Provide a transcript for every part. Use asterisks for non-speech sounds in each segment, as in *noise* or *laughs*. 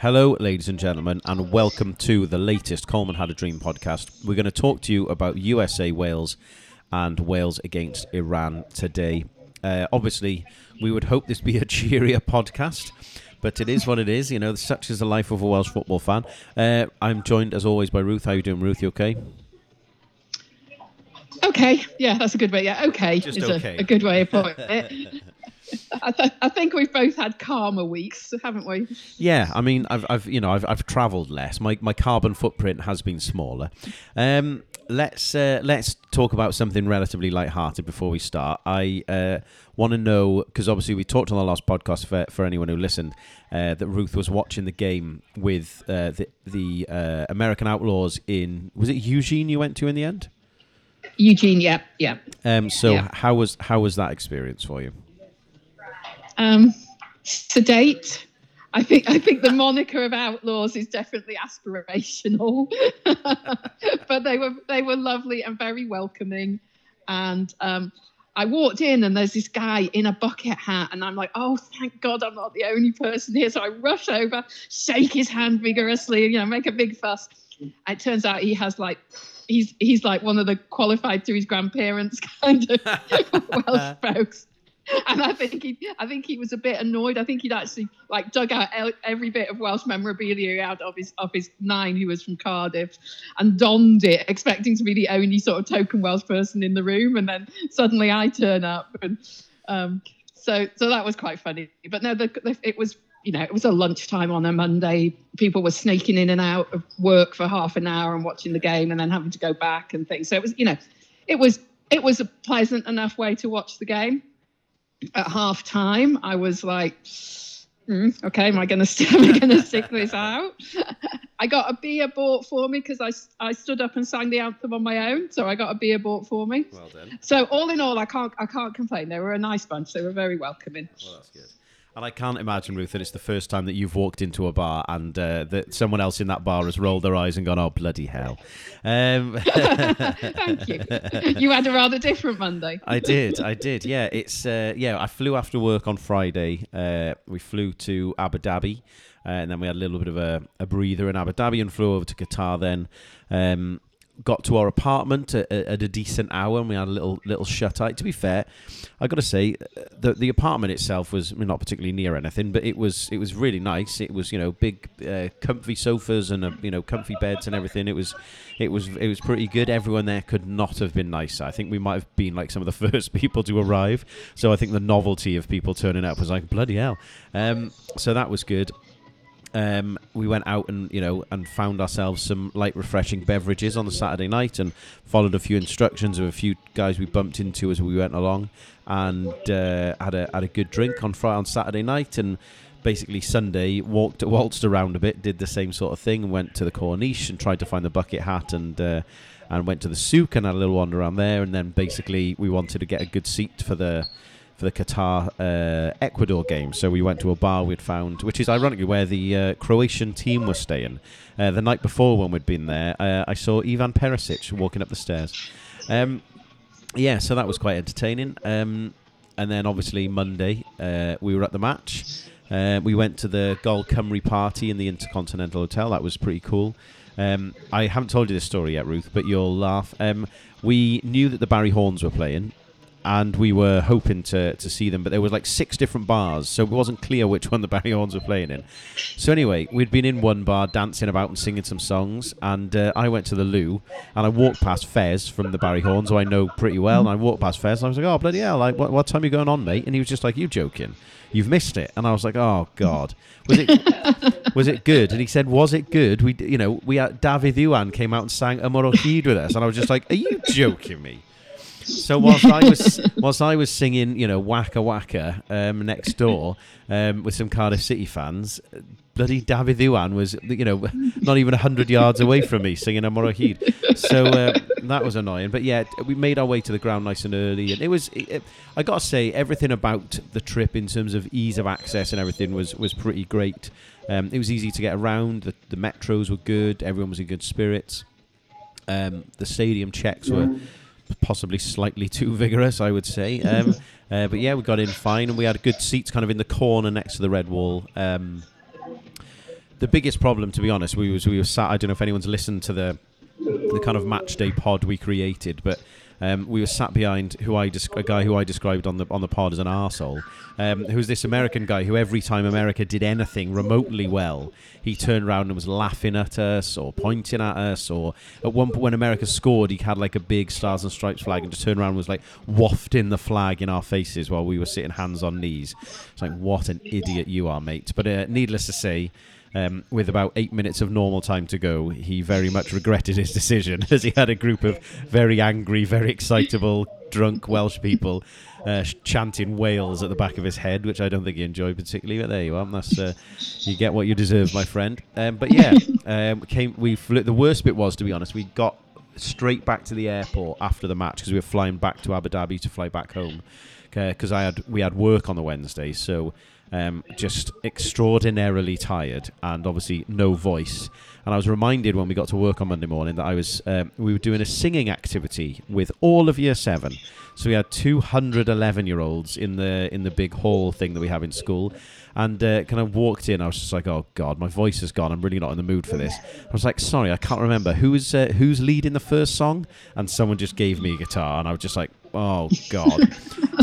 Hello, ladies and gentlemen, and welcome to the latest Coleman Had a Dream podcast. We're going to talk to you about USA Wales and Wales against Iran today. Uh, obviously, we would hope this be a *laughs* cheerier podcast, but it is what it is. You know, such is the life of a Welsh football fan. Uh, I'm joined, as always, by Ruth. How are you doing, Ruth? You okay? Okay, yeah, that's a good way. Yeah, okay, Just is okay. A, a good way of putting it. *laughs* I, th- I think we've both had calmer weeks, haven't we? Yeah, I mean, I've, I've you know, I've, I've travelled less. My, my carbon footprint has been smaller. Um, let's uh, let's talk about something relatively light-hearted before we start. I uh, want to know because obviously we talked on the last podcast for, for anyone who listened uh, that Ruth was watching the game with uh, the the uh, American Outlaws in was it Eugene you went to in the end? Eugene, yeah, yeah. Um, so Yeah. how was how was that experience for you? Um, to date, I think I think the moniker of outlaws is definitely aspirational, *laughs* but they were they were lovely and very welcoming, and um, I walked in and there's this guy in a bucket hat, and I'm like, oh, thank God I'm not the only person here. So I rush over, shake his hand vigorously, you know, make a big fuss. It turns out he has like. He's, he's like one of the qualified to his grandparents *laughs* kind of *laughs* Welsh folks and I think he, I think he was a bit annoyed. I think he'd actually like dug out every bit of Welsh memorabilia out of his of his nine, who was from Cardiff, and donned it, expecting to be the only sort of token Welsh person in the room. And then suddenly I turn up, and um, so so that was quite funny. But no, the, the, it was you know it was a lunchtime on a Monday. People were sneaking in and out of work for half an hour and watching the game, and then having to go back and things. So it was you know it was it was a pleasant enough way to watch the game at half time, I was like, "Hmm, okay, am I going *laughs* to am I going to stick this out? I got a beer bought for me because I, I stood up and sang the anthem on my own, so I got a beer bought for me. Well done. So all in all, I can't I can't complain. They were a nice bunch. They were very welcoming. Well, that's good. And I can't imagine, Ruth, that it's the first time that you've walked into a bar and uh, that someone else in that bar has rolled their eyes and gone, "Oh bloody hell!" Um, *laughs* Thank you. You had a rather different Monday. I did, I did. Yeah, it's uh, yeah. I flew after work on Friday. Uh, we flew to Abu Dhabi, uh, and then we had a little bit of a, a breather in Abu Dhabi and flew over to Qatar. Then um, got to our apartment at, at a decent hour, and we had a little little shut eye. To be fair, I got to say, uh, the the apartment itself was not particularly near anything, but it was it was really nice. It was you know big, uh, comfy sofas and uh, you know comfy beds and everything. It was it was it was pretty good. Everyone there could not have been nicer. I think we might have been like some of the *laughs* first people to arrive. So I think the novelty of people turning up was like bloody hell. Um, so that was good. Um, we went out and you know and found ourselves some light, refreshing beverages on the Saturday night, and followed a few instructions of a few guys we bumped into as we went along, and uh, had a had a good drink on Friday on Saturday night, and basically Sunday walked waltzed around a bit, did the same sort of thing, went to the Corniche and tried to find the bucket hat and. Uh, and went to the souk and had a little wander around there, and then basically we wanted to get a good seat for the for the Qatar uh, Ecuador game. So we went to a bar we'd found, which is ironically where the uh, Croatian team was staying. Uh, the night before, when we'd been there, uh, I saw Ivan Perisic walking up the stairs. Um, yeah, so that was quite entertaining. Um, and then obviously Monday, uh, we were at the match. Uh, we went to the Gol Cymru party in the Intercontinental Hotel. That was pretty cool. Um, I haven't told you this story yet, Ruth, but you'll laugh. Um, we knew that the Barry Horns were playing, and we were hoping to, to see them, but there was like six different bars, so it wasn't clear which one the *laughs* Barry Horns were playing in. So anyway, we'd been in one bar dancing about and singing some songs, and uh, I went to the loo, and I walked past Fez from the Barry Horns, who I know pretty well, and I walked past Fez, and I was like, oh, bloody hell, like, what, what time are you going on, mate? And he was just like, you joking? You've missed it, and I was like, "Oh God, was it *laughs* was it good?" And he said, "Was it good?" We, you know, we had Dafydd Iwan came out and sang Yma o Hyd with us, and I was just like, "Are you joking me?" So whilst I was *laughs* whilst I was singing, you know, Waka Waka um, next door um, with some Cardiff City fans, bloody Dafydd Iwan was, you know, not even hundred yards away from me singing Yma o Hyd. So uh, that was annoying. But yeah, we made our way to the ground nice and early, and it was. It, I got to say, everything about the trip in terms of ease of access and everything was was pretty great. Um, it was easy to get around. The, the metros were good. Everyone was in good spirits. Um, the stadium checks were possibly slightly too vigorous, I would say. *laughs* Um, uh, but yeah, we got in fine, and we had good seats kind of in the corner next to the red wall. Um, the biggest problem, to be honest, we was we were sat. I don't know if anyone's listened to the the kind of match day pod we created, but um, we were sat behind who I a guy who I described on the on the pod as an arsehole, um, who's this American guy who every time America did anything remotely well, he turned around and was laughing at us or pointing at us, or at one point when America scored, he had like a big Stars and Stripes flag and just turned around and was like wafting the flag in our faces while we were sitting hands on knees. It's like what an idiot you are, mate. But uh, needless to say. Um, with about eight minutes of normal time to go, he very much regretted his decision *laughs* as he had a group of very angry, very excitable, drunk Welsh people uh, chanting Wales at the back of his head, which I don't think he enjoyed particularly. But there you are. That's uh, you get what you deserve, my friend. Um, but yeah, um, came we flew, the worst bit was to be honest, we got straight back to the airport after the match because we were flying back to Abu Dhabi to fly back home because I had we had work on the Wednesday, so um, just extraordinarily tired and obviously no voice. And I was reminded when we got to work on Monday morning that I was um, we were doing a singing activity with all of Year Seven. So we had 211 year olds in the in the big hall thing that we have in school, and uh, kind of walked in. I was just like, "Oh God, my voice is gone. I'm really not in the mood for this." I was like, "Sorry, I can't remember who's uh, who's leading the first song," and someone just gave me a guitar, and I was just like, "Oh God."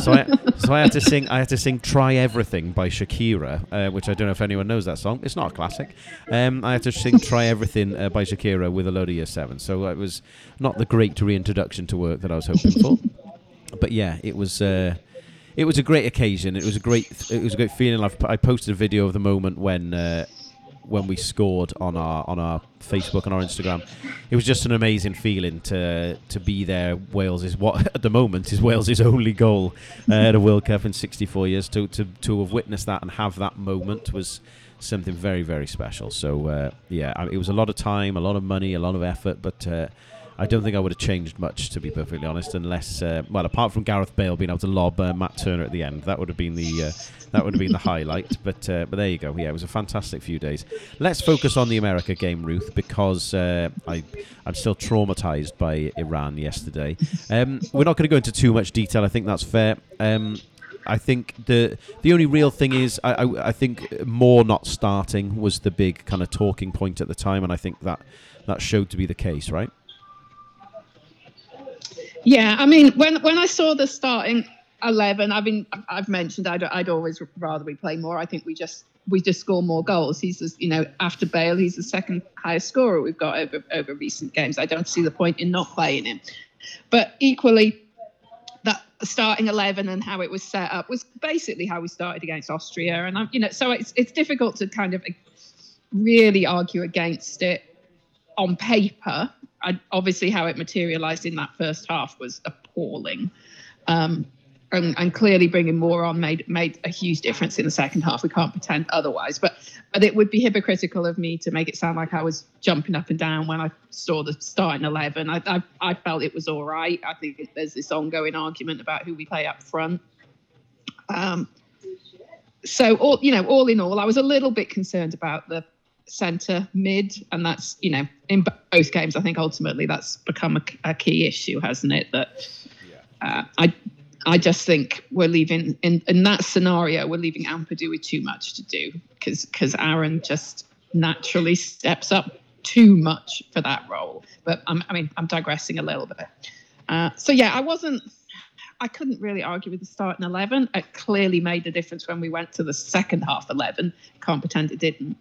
so I so I had to sing I had to sing "Try Everything" by Shakira, uh, which I don't know if anyone knows that song. It's not a classic. Um, I had to sing "Try Everything" uh, by Shakira with a load of Year Seven, so it was not the great reintroduction to work that I was hoping for. but yeah, it was. Uh, it was a great occasion. It was a great. It was a great feeling. I've, I posted a video of the moment when uh, when we scored on our on our Facebook and our Instagram. It was just an amazing feeling to to be there. Wales is what *laughs* at the moment is Wales' only goal uh, at a World Cup in 64 years. To, to to have witnessed that and have that moment was something very very special. So uh, yeah, it was a lot of time, a lot of money, a lot of effort, but. Uh, I don't think I would have changed much, to be perfectly honest, unless, uh, well, apart from Gareth Bale being able to lob uh, Matt Turner at the end, that would have been the uh, that would have been the highlight. *laughs* But uh, but there you go. Yeah, it was a fantastic few days. Let's focus on the America game, Ruth, because uh, I I'm still traumatized by Iran yesterday. Um, we're not going to go into too much detail. I think that's fair. Um, I think the the only real thing is I, I, I think Moore not starting was the big kind of talking point at the time, and I think that that showed to be the case, right? Yeah, I mean, when when I saw the starting eleven, I mean, I've mentioned I'd I'd always rather we play Moore. I think we just we just score more goals. He's just, you know after Bale, he's the second highest scorer we've got over over recent games. I don't see the point in not playing him, but equally. That starting eleven and how it was set up was basically how we started against Austria, and I'm, you know, so it's it's difficult to kind of really argue against it on paper I, obviously how it materialized in that first half was appalling. Um, and, and, clearly bringing Moore on made made a huge difference in the second half. We can't pretend otherwise. But but it would be hypocritical of me to make it sound like I was jumping up and down when I saw the starting eleven. I I, I felt it was all right. I think there's this ongoing argument about who we play up front. Um, so all you know, all in all, I was a little bit concerned about the centre mid, and that's you know in both games. I think ultimately that's become a, a key issue, hasn't it? That uh, I I just think we're leaving in in that scenario we're leaving Ampadu with too much to do because because Aaron just naturally steps up too much for that role. But I'm, I mean I'm digressing a little bit. Uh, so yeah, I wasn't. I couldn't really argue with the starting 11. It clearly made a difference when we went to the second half 11. Can't pretend it didn't.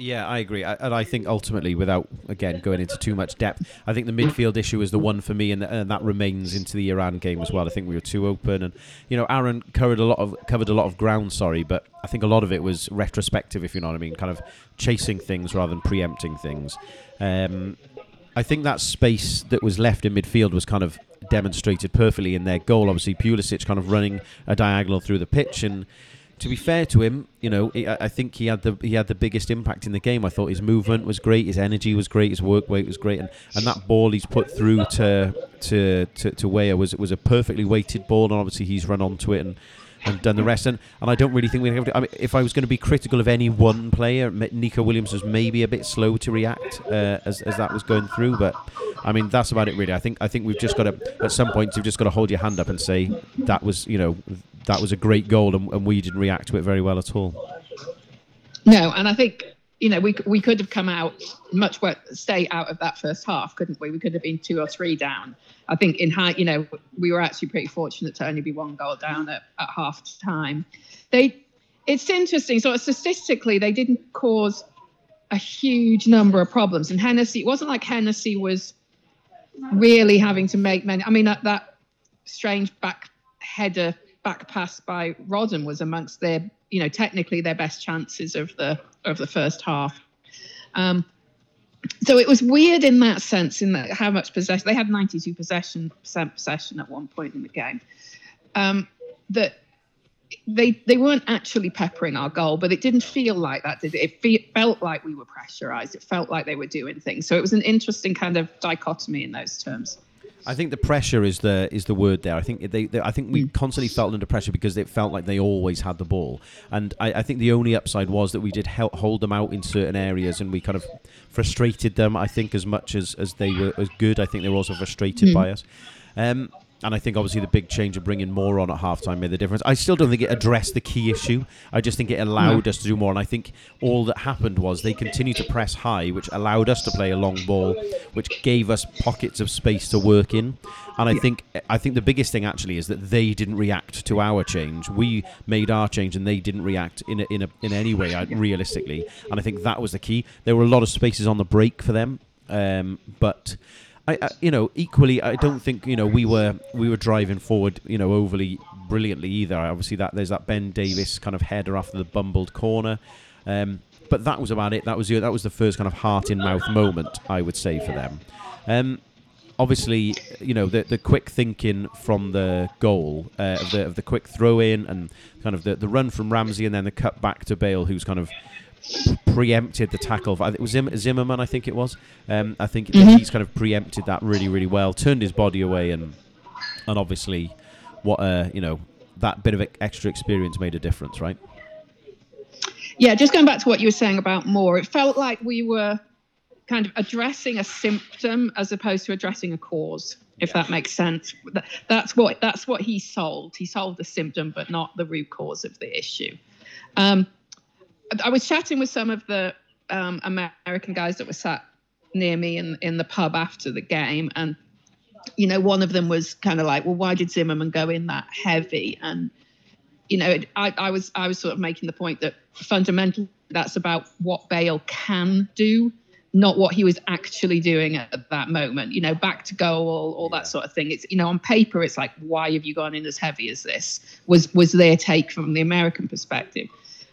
Yeah, I agree, I, and I think ultimately, without again going into too much depth, I think the midfield issue is the one for me, and, and that remains into the Iran game as well. I think we were too open, and you know, Aaron covered a lot of covered a lot of ground. Sorry, but I think a lot of it was retrospective, if you know what I mean, kind of chasing things rather than preempting things. Um, I think that space that was left in midfield was kind of demonstrated perfectly in their goal. Obviously, Pulisic kind of running a diagonal through the pitch and to be fair to him, you know, I think he had the he had the biggest impact in the game. I thought his movement was great, his energy was great, his work rate was great, and, and that ball he's put through to to to, to Weah was was a perfectly weighted ball, and obviously he's run onto it and. And done the rest, and, and I don't really think we have to. I mean, if I was going to be critical of any one player, Neco Williams was maybe a bit slow to react uh, as, as that was going through. But I mean, that's about it, really. I think I think we've just got to at some point you've just got to hold your hand up and say that was you know that was a great goal, and, and we didn't react to it very well at all. No, and I think you know, we we could have come out much worse, stay out of that first half, couldn't we? We could have been two or three down. I think in high, you know, we were actually pretty fortunate to only be one goal down at, at half time. They, it's interesting. So statistically, they didn't cause a huge number of problems. And Hennessy, it wasn't like Hennessy was really having to make many. I mean, that, that strange back header back pass by Rodon was amongst their, you know, technically their best chances of the of the first half. Um, so it was weird in that sense, in that how much possession they had 92 possession percent possession at one point in the game. Um, that they they weren't actually peppering our goal, but it didn't feel like that, did it? It fe- felt like we were pressurized. It felt like they were doing things. So it was an interesting kind of dichotomy in those terms. I think the pressure is the is the word there. I think they, they I think we mm. constantly felt under pressure because it felt like they always had the ball, and I, I think the only upside was that we did help hold them out in certain areas, and we kind of frustrated them. I think as much as as they were as good, I think they were also frustrated mm. by us. Um, and I think obviously the big change of bringing Moore on at halftime made the difference. I still don't think it addressed the key issue. I just think it allowed us to do more. And I think all that happened was they continued to press high, which allowed us to play a long ball, which gave us pockets of space to work in. And I think I think the biggest thing actually is that they didn't react to our change. We made our change, and they didn't react in a, in a, in any way uh, realistically. And I think that was the key. There were a lot of spaces on the break for them, um, but I, I, you know, equally, I don't think you know we were we were driving forward, you know, overly brilliantly either. Obviously, that there's that Ben Davies kind of header after the bumbled corner, um, but that was about it. That was the, that was the first kind of heart in mouth moment, I would say, for them. Um, obviously, you know, the the quick thinking from the goal, uh, of the of the quick throw in, and kind of the the run from Ramsey, and then the cut back to Bale, who's kind of preempted the tackle. It was Zimmerman, I think it was. Um, I think mm-hmm. he's kind of preempted that really, really well. Turned his body away, and and obviously, what uh, you know, that bit of extra experience made a difference, right? Yeah, just going back to what you were saying about Moore, it felt like we were kind of addressing a symptom as opposed to addressing a cause if that makes sense that's what that's what he solved he solved the symptom but not the root cause of the issue um, I was chatting with some of the um, American guys that were sat near me in in the pub after the game, and you know, one of them was kind of like, "Well, why did Zimmerman go in that heavy?" And you know, it, I, I was I was sort of making the point that fundamentally that's about what Bale can do, not what he was actually doing at that moment. You know, back to goal, all, all that sort of thing. It's you know, on paper, it's like, why have you gone in as heavy as this? Was was their take from the American perspective?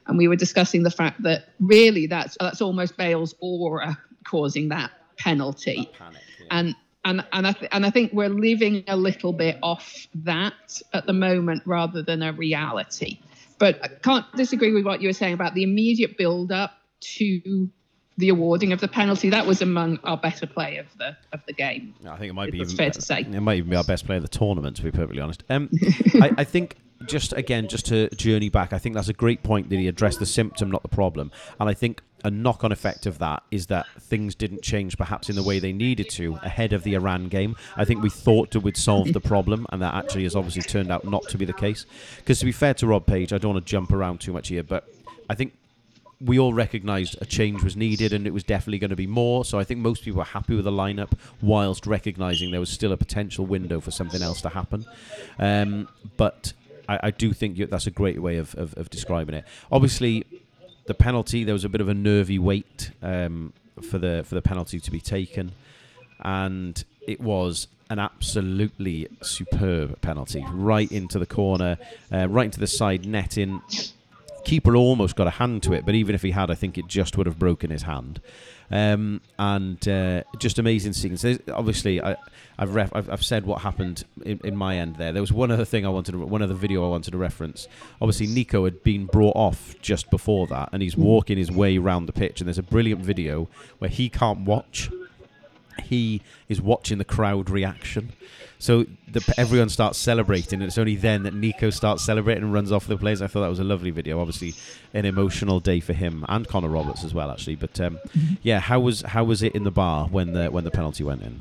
And we were discussing the fact that really that's that's almost Bale's aura causing that penalty, that panic, yeah. and and and I th- and I think we're living a little bit off that at the moment rather than a reality. But I can't disagree with what you were saying about the immediate build up to the awarding of the penalty. That was among our better play of the of the game. I think it might be even, fair to say. It might even be our best play of the tournament, to be perfectly honest. Um, *laughs* I, I, think just again, just to journey back, I think that's a great point that he addressed the symptom, not the problem. And I think a knock on effect of that is that things didn't change perhaps in the way they needed to ahead of the Iran game. I think we thought that we'd solved the problem, and that actually has obviously turned out not to be the case. Because to be fair to Rob Page, I don't want to jump around too much here, but I think we all recognised a change was needed and it was definitely going to be Moore. So I think most people were happy with the lineup, whilst recognising there was still a potential window for something else to happen. Um, but I, I do think that's a great way of, of, of, describing it. Obviously, the penalty there was a bit of a nervy wait um, for the for the penalty to be taken, and it was an absolutely superb penalty right into the corner, uh, right into the side netting. Keeper almost got a hand to it, but even if he had, I think it just would have broken his hand. Um, and uh, just amazing scenes. There's, obviously, I, have ref- I've, I've, said what happened in, in, my end there. There was one other thing I wanted, to, one other video I wanted to reference. Obviously, Neco had been brought off just before that, and he's walking his way around the pitch. And there's a brilliant video where he can't watch. He is watching the crowd reaction. So the, everyone starts celebrating, and it's only then that Neco starts celebrating and runs off the place. I thought that was a lovely video. Obviously, an emotional day for him and Connor Roberts as well, actually. But um, mm-hmm. yeah, how was how was it in the bar when the when the penalty went in?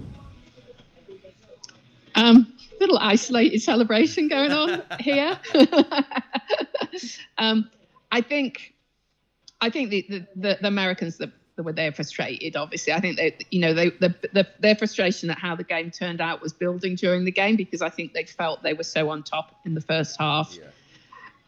Um, little isolated celebration going on *laughs* here. *laughs* um, I think I think the, the, the, the Americans that, that were there frustrated, obviously. I think they, you know, they, the, the, their frustration at how the game turned out was building during the game because I think they felt they were so on top in the first half. Yeah.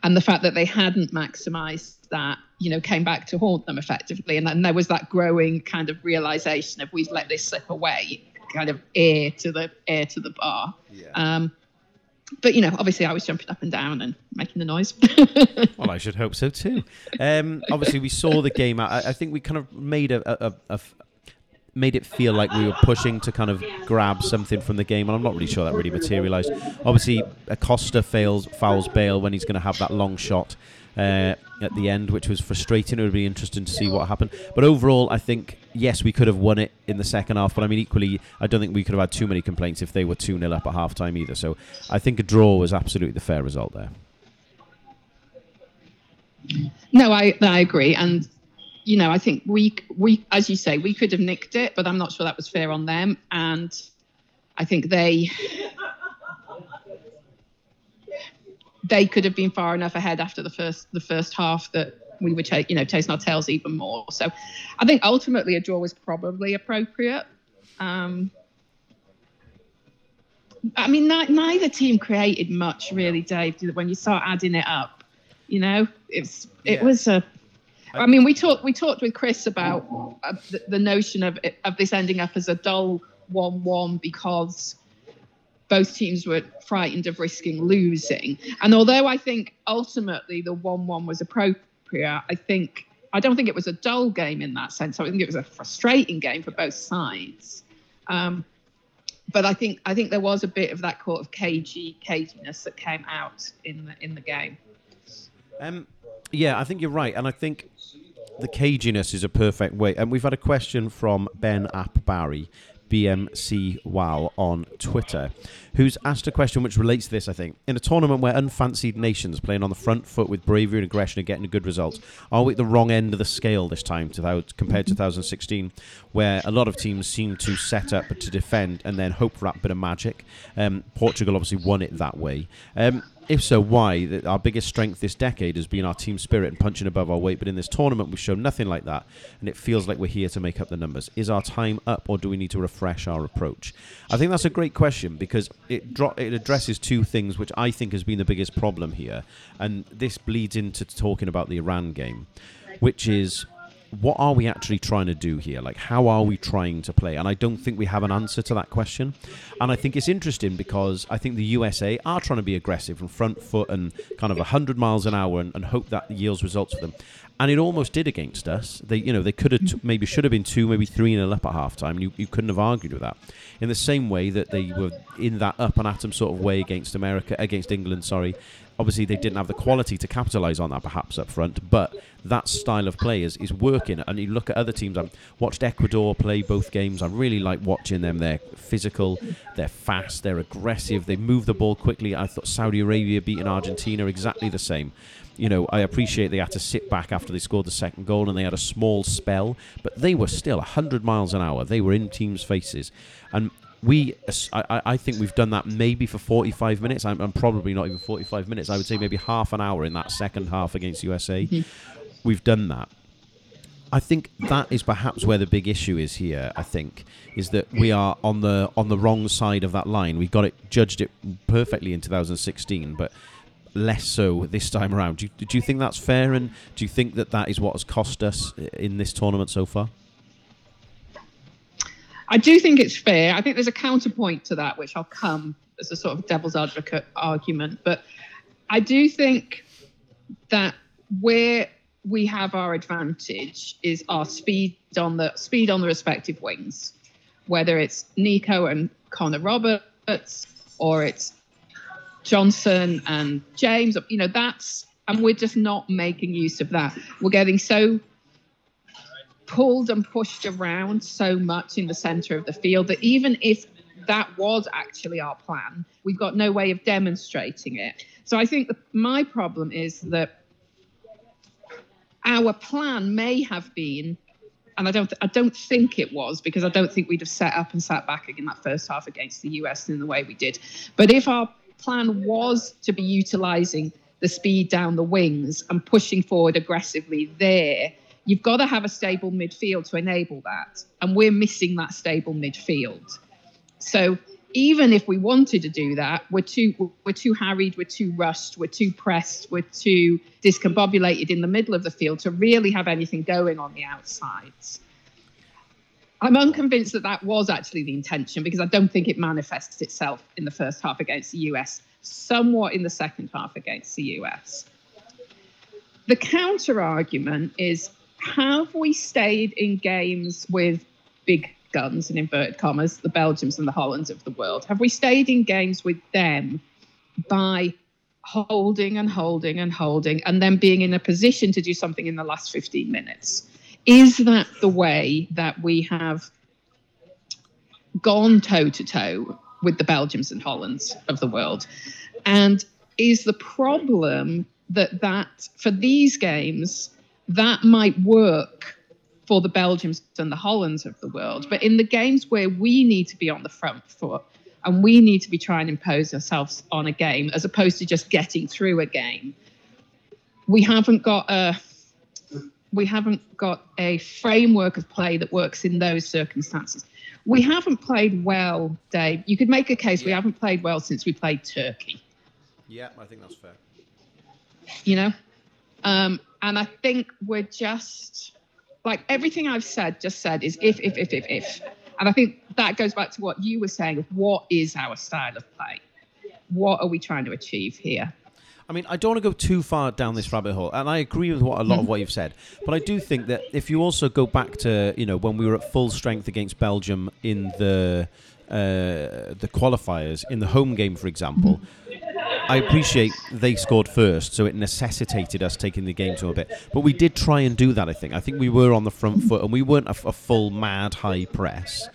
And the fact that they hadn't maximized that, you know, came back to haunt them effectively. And then there was that growing kind of realization of we've let this slip away, kind of air to the air to the bar. Yeah. Um, but you know, obviously, I was jumping up and down and making the noise. *laughs* well, I should hope so too. Um, obviously, we saw the game. I, I think we kind of made a, a, a, made it feel like we were pushing to kind of grab something from the game, and I'm not really sure that really materialised. Obviously, Acosta fails fouls Bale when he's going to have that long shot uh, at the end, which was frustrating. It would be interesting to see what happened. But overall, I think yes, we could have won it in the second half. But I mean, equally, I don't think we could have had too many complaints if they were two 0 up at half time either. So I think a draw was absolutely the fair result there. No, I I agree, and you know, I think we we as you say, we could have nicked it, but I'm not sure that was fair on them, and I think they they could have been far enough ahead after the first the first half that we would take you know chasing our tails even more. So I think ultimately a draw was probably appropriate. Um, I mean, neither team created much really, Dave. When you start adding it up, you know, it's it yeah. was a. I mean, we talked we talked with Chris about uh, the, the, notion of of this ending up as a dull one-one because both teams were frightened of risking losing. And although I think ultimately the 1 1 was appropriate, I think I don't think it was a dull game in that sense. I think it was a frustrating game for both sides. Um, but I think I think there was a bit of that sort of cagey caginess that came out in the in the game. Um, yeah, I think you're right, and I think the caginess is a perfect way. And we've had a question from Ben App Barry BMC Wow on Twitter, who's asked a question which relates to this, I think. In a tournament where unfancied nations playing on the front foot with bravery and aggression are getting good result, are we at the wrong end of the scale this time to, compared to 2016, where a lot of teams seem to set up to defend and then hope for that bit of magic? Um, Portugal obviously won it that way. Um, if so, why? Our biggest strength this decade has been our team spirit and punching above our weight, but in this tournament we've shown nothing like that, and it feels like we're here to make up the numbers. Is our time up, or do we need to refresh our approach? I think that's a great question because it dro- it addresses two things which I think has been the biggest problem here, and this bleeds into talking about the Iran game, which is what are we actually trying to do here? Like, how are we trying to play? And I don't think we have an answer to that question. And I think it's interesting because I think the USA are trying to be aggressive and front foot and kind of 100 miles an hour and, and hope that yields results for them. And it almost did against us. They, you know, they could have t- maybe should have been two, maybe three nil up at halftime. You, you couldn't have argued with that. In the same way that they were in that up and atom sort of way against America, against England, sorry, obviously they didn't have the quality to capitalise on that perhaps up front, but that style of play is, is working. And you look at other teams. I've watched Ecuador play both games. I really like watching them. They're physical, they're fast, they're aggressive, they move the ball quickly. I thought Saudi Arabia beating Argentina exactly the same. You know, I appreciate they had to sit back after they scored the second goal and they had a small spell, but they were still 100 miles an hour. They were in teams' faces. And we I, I think we've done that maybe for 45 minutes. I'm, I'm, probably not even 45 minutes. I would say maybe half an hour in that second half against usa mm-hmm. *laughs* we've done that. I think that is perhaps where the big issue is here i think is that we are on the on the wrong side of that line. We got it judged it perfectly in 2016 but less so this time around. Do you, do you think that's fair? And do you think that that is what has cost us in this tournament so far I do think it's fair. I think there's a counterpoint to that, which I'll come as a sort of devil's advocate argument. But I do think that where we have our advantage is our speed on the speed on the respective wings, whether it's Neco and Connor Roberts or it's Johnson and James. You know, that's and we're just not making use of that. We're getting so pulled and pushed around so much in the center of the field that even if that was actually our plan, we've got no way of demonstrating it. So I think my problem is that our plan may have been, and I don't, I don't think it was because I don't think we'd have set up and sat back in that first half against the US in the way we did. But if our plan was to be utilizing the speed down the wings and pushing forward aggressively there You've got to have a stable midfield to enable that. And we're missing that stable midfield. So even if we wanted to do that, we're too we're too harried, we're too rushed, we're too pressed, we're too discombobulated in the middle of the field to really have anything going on the outsides. I'm unconvinced that that was actually the intention because I don't think it manifests itself in the first half against the US, somewhat in the second half against the US. The counter argument is have we stayed in games with big guns in inverted commas, the Belgians and the Hollands of the world? Have we stayed in games with them by holding and holding and holding and then being in a position to do something in the last 15 minutes? Is that the way that we have gone toe to toe with the Belgians and Hollands of the world? And is the problem that that for these games that might work for the Belgians and the Hollands of the world. But in the games where we need to be on the front foot and we need to be trying to impose ourselves on a game as opposed to just getting through a game, we haven't got a we haven't got a framework of play that works in those circumstances. We haven't played well, Dave. You could make a case yeah. we haven't played well since we played Turkey. Yeah, I think that's fair. You know, um, and I think we're just like everything I've said, just said is if, if, if, if, if. And I think that goes back to what you were saying of what is our style of play? What are we trying to achieve here? I mean, I don't want to go too far down this rabbit hole, and I agree with what a lot of what you've said. *laughs* But I do think that if you also go back to you know when we were at full strength against Belgium in the uh, the qualifiers in the home game, for example, I appreciate they scored first, so it necessitated us taking the game to a bit. But we did try and do that. I think. I think we were on the front foot, and we weren't a, a full mad high press.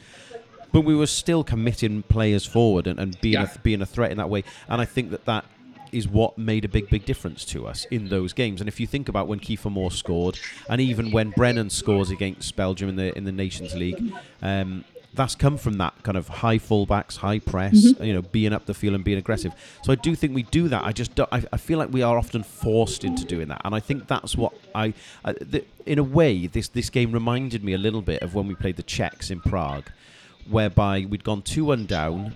But we were still committing players forward and, and being yeah. a, being a threat in that way. And I think that that is what made a big, big difference to us in those games. And if you think about when Kieffer Moore scored, and even when Brennan scores against Belgium in the in the Nations League, um, that's come from that kind of high fullbacks, high press, mm-hmm. you know, being up the field and being aggressive. So I do think we do that. I just I, I feel like we are often forced into doing that, and I think that's what I, I the, in a way, this this game reminded me a little bit of when we played the Czechs in Prague, whereby we'd gone two one down.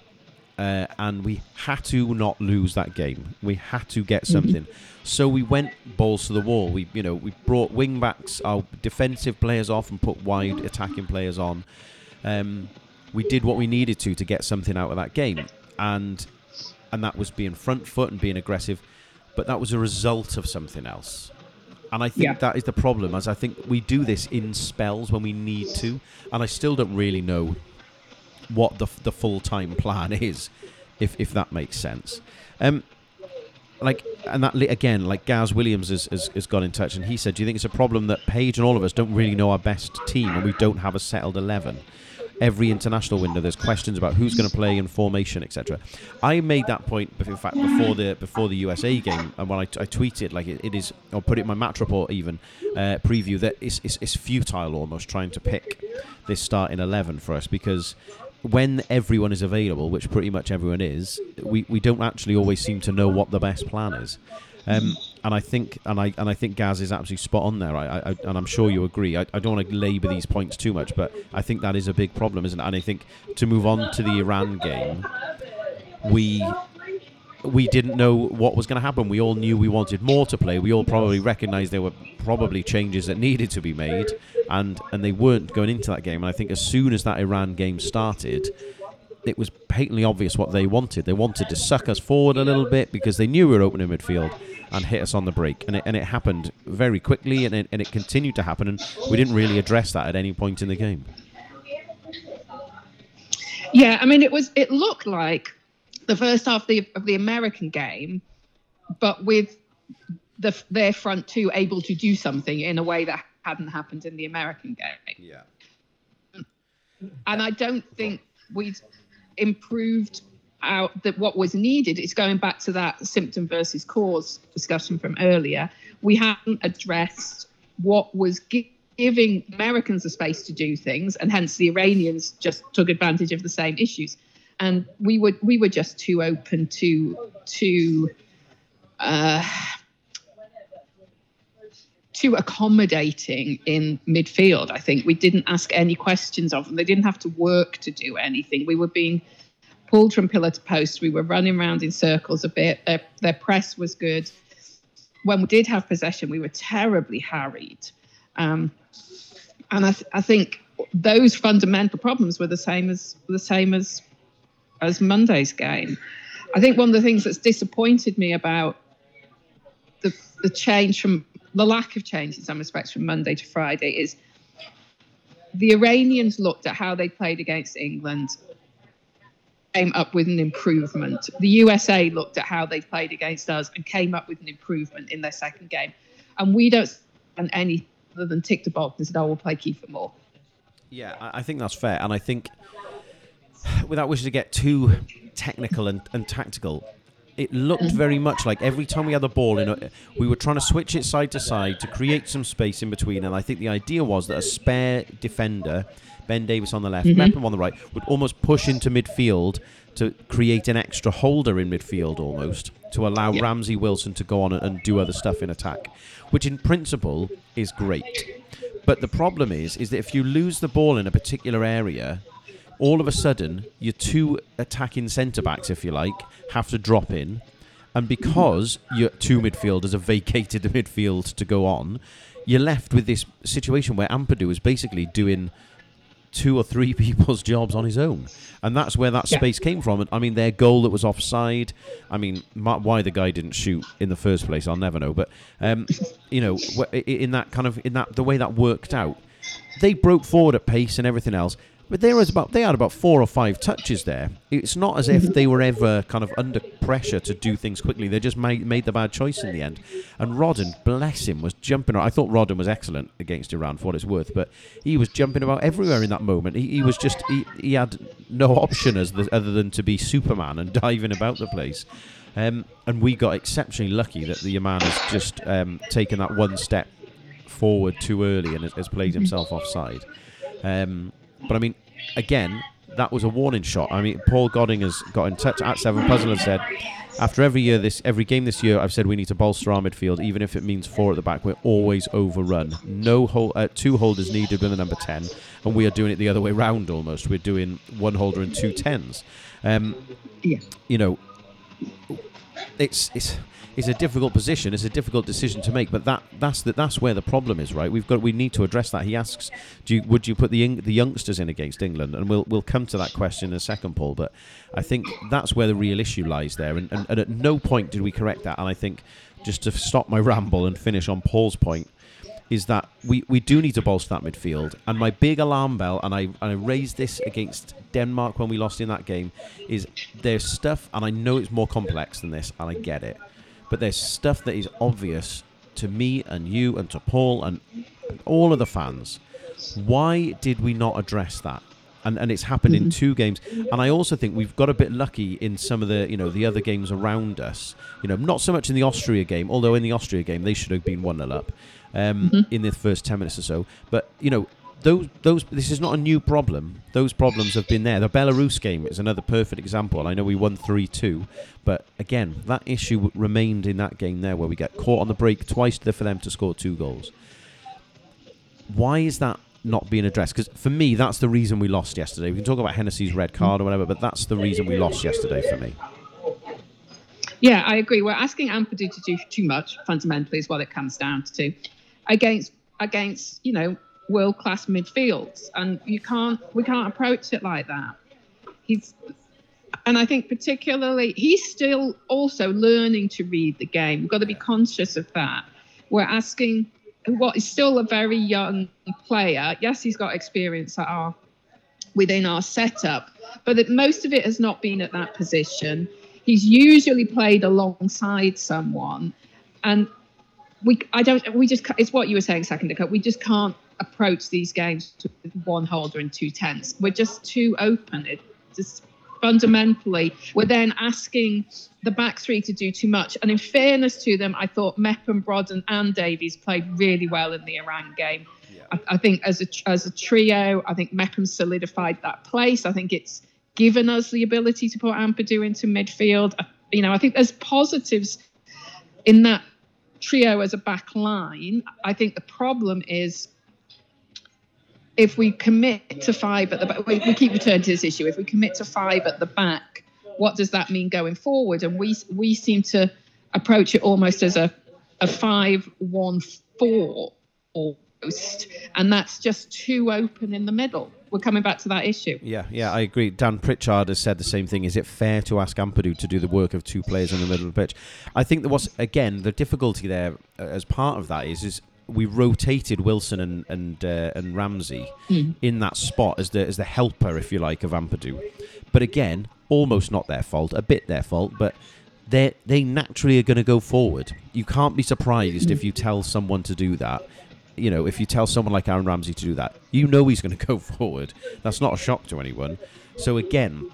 Uh, and we had to not lose that game. We had to get mm-hmm. something. Mm-hmm. So we went balls to the wall. We, you know, we brought wing backs, our defensive players off, and put wide attacking players on um, we did what we needed to to get something out of that game, and and that was being front foot and being aggressive, but that was a result of something else. And I think yeah. that is the problem, as I think we do this in spells when we need to, and I still don't really know what the the full time plan *laughs* is, if if that makes sense. Um, like and that again like Gaz Williams has, has, has got in touch and he said do you think it's a problem that Page and all of us don't really know our best team and we don't have a settled 11 every international window there's questions about who's going to play in formation, etc. I made that point, in fact, before the before the USA game, and when I, t- I tweeted like it, it is, or put it in my match report even uh, preview that it's, it's, it's futile almost trying to pick this starting eleven for us because when everyone is available, which pretty much everyone is, we, we don't actually always seem to know what the best plan is. Um, and I think and I and I think Gaz is absolutely spot on there. I, I and I'm sure you agree. I, I don't want to labour these points too much, but I think that is a big problem, isn't it? And I think to move on to the Iran game, we we didn't know what was going to happen. We all knew we wanted Moore to play. We all probably recognised there were probably changes that needed to be made, and and they weren't going into that game. And I think as soon as that Iran game started, it was patently obvious what they wanted. They wanted to suck us forward a little bit because they knew we were opening midfield and hit us on the break. And it, and it happened very quickly, and it, and it continued to happen. And we didn't really address that at any point in the game. Yeah, I mean, it was. It looked like the first half of the, of the American game, but with the, their front two able to do something in a way that hadn't happened in the American game. Yeah. And I don't think we'd improved out that what was needed is going back to that symptom versus cause discussion from earlier. We hadn't addressed what was gi- giving Americans a space to do things, and hence the Iranians just took advantage of the same issues. And we were we were just too open to to uh, too accommodating in midfield. I think we didn't ask any questions of them. They didn't have to work to do anything. We were being pulled from pillar to post. We were running around in circles a bit. Their, their press was good. When we did have possession, we were terribly harried. Um, and I, th- I think those fundamental problems were the same as the same as as Monday's game. I think one of the things that's disappointed me about the the change from the lack of change in some respects from Monday to Friday is the Iranians looked at how they played against England, came up with an improvement. The USA looked at how they played against us and came up with an improvement in their second game. And we don't and any other than tick the box and said, "Oh, we'll play Kieffer Moore." Yeah, I think that's fair, and I think without wishing to get too technical and, and tactical, it looked very much like every time we had the ball in, a, we were trying to switch it side to side to create some space in between. And I think the idea was that a spare defender, Ben Davies on the left, mm on the right, would almost push into midfield to create an extra holder in midfield almost to allow yeah. Ramsey Wilson to go on and do other stuff in attack, which in principle is great. But the problem is, is that if you lose the ball in a particular area, all of a sudden your two attacking centre backs, if you like, have to drop in, and because your two midfielders have vacated the midfield to go on, you're left with this situation where Ampadu is basically doing two or three *laughs* people's jobs on his own, and that's where that yeah. space came from. I mean, their goal that was offside. I mean, why the guy didn't shoot in the first place, I'll never know. But um, you know, in that kind of in that the way that worked out, they broke forward at pace and everything else. But there was about they had about four or five touches there. It's not as if they were ever kind of under pressure to do things quickly. They just made, made the bad choice in the end. And Rodon, bless him, was jumping. I thought Rodon was excellent against Iran for what it's worth, but he was jumping about everywhere in that moment. He, he was just he, he had no option as the, other than to be Superman and *laughs* diving about the place. Um, and we got exceptionally lucky that the Yaman has just um, taken that one step forward too early and has, has played himself offside. Um, but I mean, again, that was a warning shot. I mean, Paul Godding has got in touch at Seven Puzzle and said, after every year, this every game this year, I've said we need to bolster our midfield, even if it means four at the back. We're always overrun. No hold, uh, two holders needed with the number ten, and we are doing it the other way round almost. We're doing one holder and two tens. Um, yeah. You know, it's it's it's a difficult position. It's a difficult decision to make. But that that's the, that's where the problem is, right? We've got we need to address that. He asks, "Do you, would you put the the youngsters in against England?" And we'll we'll come to that question in a second, Paul. But I think that's where the real issue lies there. And, and, and at no point did we correct that. And I think just to stop my *laughs* ramble and finish on Paul's point is that we, we do need to bolster that midfield. And my big alarm bell, and I, and I raised this against Denmark when we lost in that game, is there's stuff, and I know it's more complex than this, and I get it but there's stuff that is obvious to me and you and to Paul and all of the fans. Why did we not address that? And, and it's happened mm-hmm. in two games. And I also think we've got a bit lucky in some of the you know the other games around us. You know, not so much in the Austria game, although in the Austria game they should have been one 0 up um, mm-hmm. in the first ten minutes or so. But you know, those those this is not a new problem. Those problems have been there. The Belarus game is another perfect example. I know we won three two, but again, that issue remained in that game there where we get caught on the break twice for them to score two goals. Why is that not being addressed? Because for me, that's the reason we lost yesterday. We can talk about Hennessy's red card or whatever, but that's the reason we lost yesterday for me. Yeah, I agree. We're asking Ampadu to do too much. Fundamentally, is what it comes down to. Against against you know world class midfields, and you can't we can't approach it like that. He's and I think particularly he's still also learning to read the game. We've got to be conscious of that. We're asking what is still a very young player. Yes, he's got experience at our within our setup, but it, most of it has not been at that position. He's usually played alongside someone, and we I don't we just it's what you were saying second ago. We just can't approach these games with one holder and two tens. We're just too open. It just fundamentally, we're then asking the back three to do too much. And in fairness to them, I thought Mepham, Rodon, and Davies played really well in the Iran game. Yeah. I, I, think as a as a trio, I think Mepham solidified that place. I think it's given us the ability to put Ampadu into midfield. I, you know, I think there's positives in that trio as a back line, I think the problem is if we commit to five at the back, we, we keep returning to this issue. If we commit to five at the back, what does that mean going forward? And we we seem to approach it almost as a a five one four almost, and that's just too open in the middle. We're coming back to that issue. Yeah, yeah, I agree. Dan Pritchard has said the same thing. Is it fair to ask Ampadu to do the work of two players in the middle of the pitch? I think there was again the difficulty there uh, as part of that is is we rotated Wilson and and uh, and Ramsey Mm. in that spot as the as the helper, if you like, of Ampadu. But again, almost not their fault, a bit their fault, but they they naturally are going to go forward. You can't be surprised if you tell someone to do that. You know, if you tell someone like Aaron Ramsey to do that, you know he's going *laughs* to go forward. That's not a shock to anyone. So again,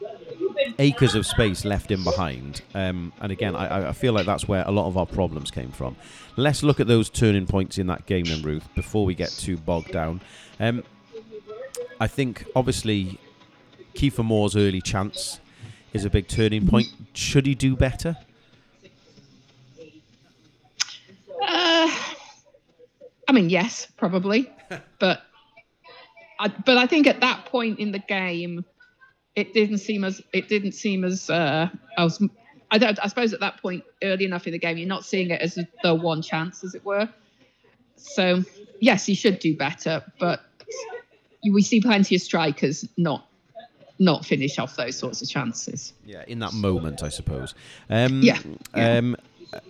acres of space left in behind. Um, and again, I, I feel like that's where a lot of our problems came from. Let's look at those turning points in that game then, Ruth, before we get too bogged down. Um, I think obviously Kieffer Moore's early chance is a big turning point. Should he do better? Uh, I mean, yes, probably, *laughs* but I, but I think at that point in the game, it didn't seem as it didn't seem as uh, I was. I, don't, I suppose at that point, early enough in the game, you're not seeing it as the one chance, as it were. So yes, he should do better, but we see plenty of strikers not not finish off those sorts of chances. Yeah, in that moment, I suppose. Um, Yeah, yeah. Um,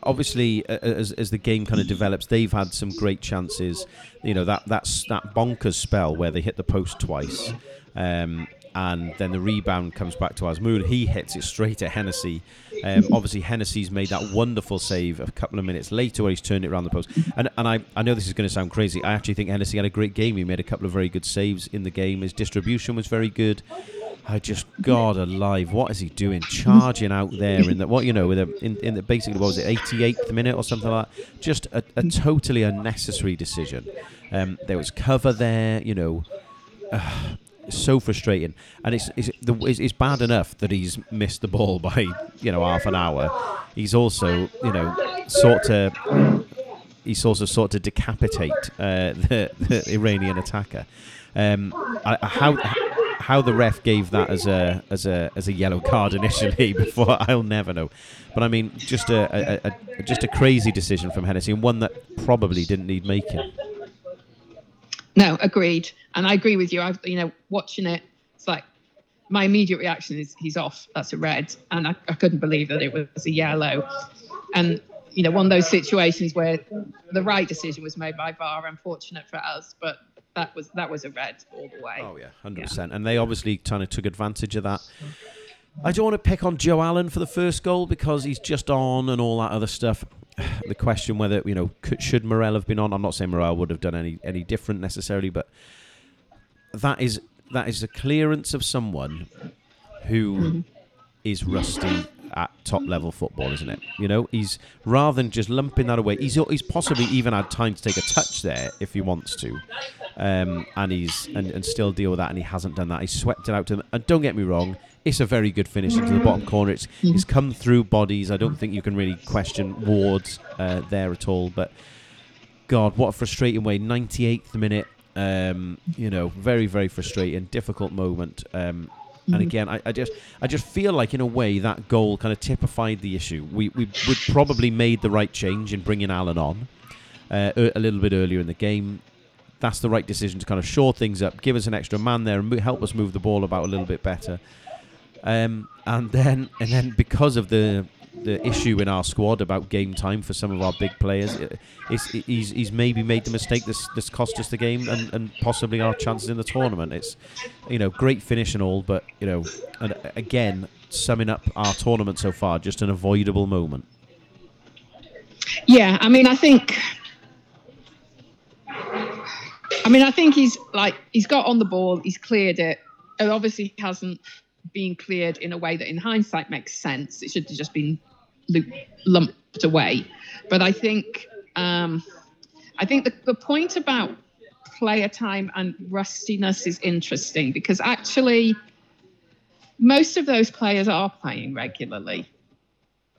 obviously, as, as the game kind of develops, they've had some great chances. You know that that's that bonkers spell where they hit the post twice, um, and then the rebound comes back to Azmoun. He hits it straight at Hennessy. Um, obviously, Hennessy's made that wonderful save a couple of minutes later where he's turned it around the post. And and I, I know this is going to sound crazy. I actually think Hennessy had a great game. He made a couple of very good saves in the game. His distribution was very good. I just God alive, what is he doing? Charging out there in the what you know with a in, in the basically what was it, 88th minute or something like that? Just a, a totally unnecessary decision. Um, there was cover there, you know. Uh, so frustrating, and it's it's, it's bad enough that he's missed the ball by you know half an hour. He's also you know sort to he's also sought to decapitate uh, *laughs* the, the Iranian attacker. Um, how how the ref gave that as a as a as a yellow card *laughs* initially before I'll never know. But I mean, just a, a, a just a crazy decision from Hennessy and one that probably didn't need making. No, agreed. And I agree with you. I've you know watching it, it's like my immediate reaction is he's off. That's a red, and I, I couldn't believe that it was a yellow. And you know, one of those situations where the right decision was made by VAR. Unfortunate for us, but that was that was a red all the way. Oh yeah, hundred percent. And they obviously kind of took advantage of that. I don't want to pick on Joe Allen for the first goal because he's just on and all that other stuff. *sighs* The question whether you know could, should Morrell have been on. I'm not saying Morrell would have done any any different necessarily, but that is that is a clearance of someone who is rusty at top level football, isn't it? You know, he's rather than just lumping that away, he's he's possibly even had time to take a touch there if he wants to, um, and he's and, and still deal with that, and he hasn't done that. He's swept it out to them, and don't get me wrong, it's a very good finish into the bottom corner. It's it's come through bodies. I don't think you can really question Ward's uh, there at all, but God, what a frustrating way. 98th minute. Um, you know, very, very frustrating, difficult moment. Um, and again, I, I just, I just feel like in a way that goal kind of typified the issue. We, we would probably made the right change in bringing Allen on uh, a little bit earlier in the game. That's the right decision to kind of shore things up, give us an extra man there, and help us move the ball about a little bit better. Um, and then, and then because of the the issue in our squad about game time for some of our big players, it, it's, he's, he's maybe made the mistake this this cost us the game and, and possibly our chances in the tournament. It's you know great finish and all, but you know, and again summing up our tournament so far, just an avoidable moment. Yeah, I mean, I think. I mean, I think he's like he's got on the ball, he's cleared it. It obviously hasn't been cleared in a way that, in hindsight, makes sense. It should have just been lumped away. But I think, um, I think the, the point about player time and rustiness is interesting because actually, most of those players are playing regularly.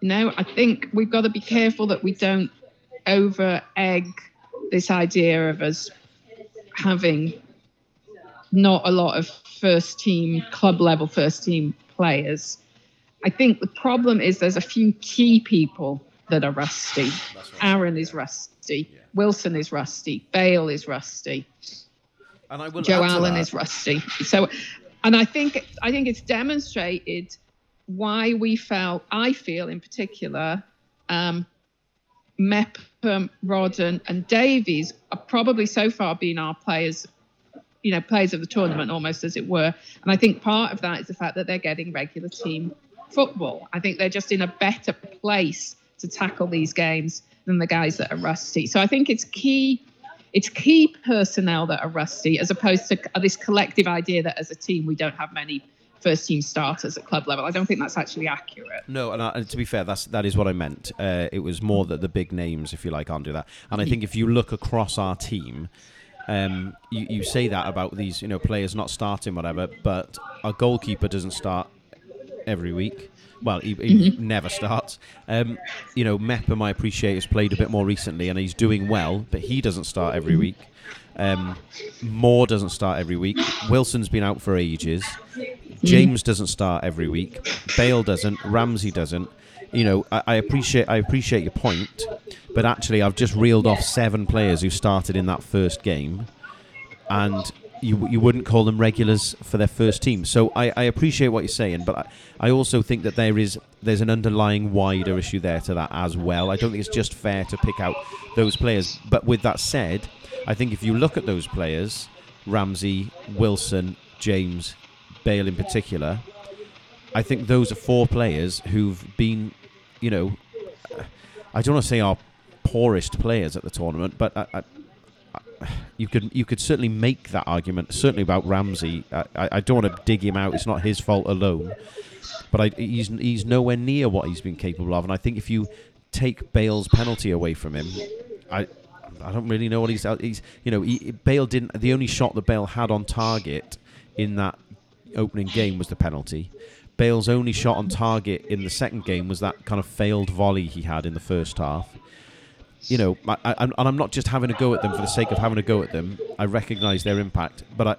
You know, I think we've got to be careful that we don't over egg this idea of us having not a lot of first team, club level first team players. I think the problem is there's a few key people that are rusty. Aaron is rusty. Yeah. Wilson is rusty. Bale is rusty. And I will Joe Allen is rusty. So, and I think I think it's demonstrated why we felt I feel in particular, um, Mepham, Rodon, and Davies are probably so far been our players you know players of the tournament almost as it were and i think part of that is the fact that they're getting regular team football i think they're just in a better place to tackle these games than the guys that are rusty so i think it's key it's key personnel that are rusty as opposed to this collective idea that as a team we don't have many first team starters at club level. I don't think that's actually accurate. No, and, I, and to be fair, that's that is what I meant. Uh, it was more that the big names, if you like, aren't do that. And I think if you look across our team, um, you, you say that about these, you know, players not starting, whatever, but a goalkeeper doesn't start every week. Well, he, he mm-hmm. never starts. Um, you know, Mepham, I appreciate, has played a bit more recently and he's doing well, but he doesn't start every week. Um, Moore doesn't start every week. Wilson's been out for ages. James doesn't start every week. Bale doesn't. Ramsey doesn't you know, I, I, appreciate I appreciate your point, but actually, I've just reeled off seven players who started in that first game, and you you wouldn't call them regulars for their first team. So I, I appreciate what you're saying, but I, I also think that there is there's an underlying wider issue there to that as well. I don't think it's just fair to pick out those players. But with that said, I think if you look at those players, Ramsey, Wilson, James, Bale in particular, I think those are four players who've been you know, I don't want to say our poorest players at the tournament, but I, I, you could you could certainly make that argument. Certainly about Ramsey. I, don't want to dig him out. It's not his fault alone, but he's he's nowhere near what he's been capable of. And I think if you take Bale's penalty away from him, I I don't really know what he's he's you know he, Bale didn't. The only shot that Bale had on target in that opening game was the penalty. Bale's only shot on target in the second game was that kind of failed volley he had in the first half. You know, I, I, and I'm not just having a go at them for the sake of having a go at them. I recognise their impact, but I,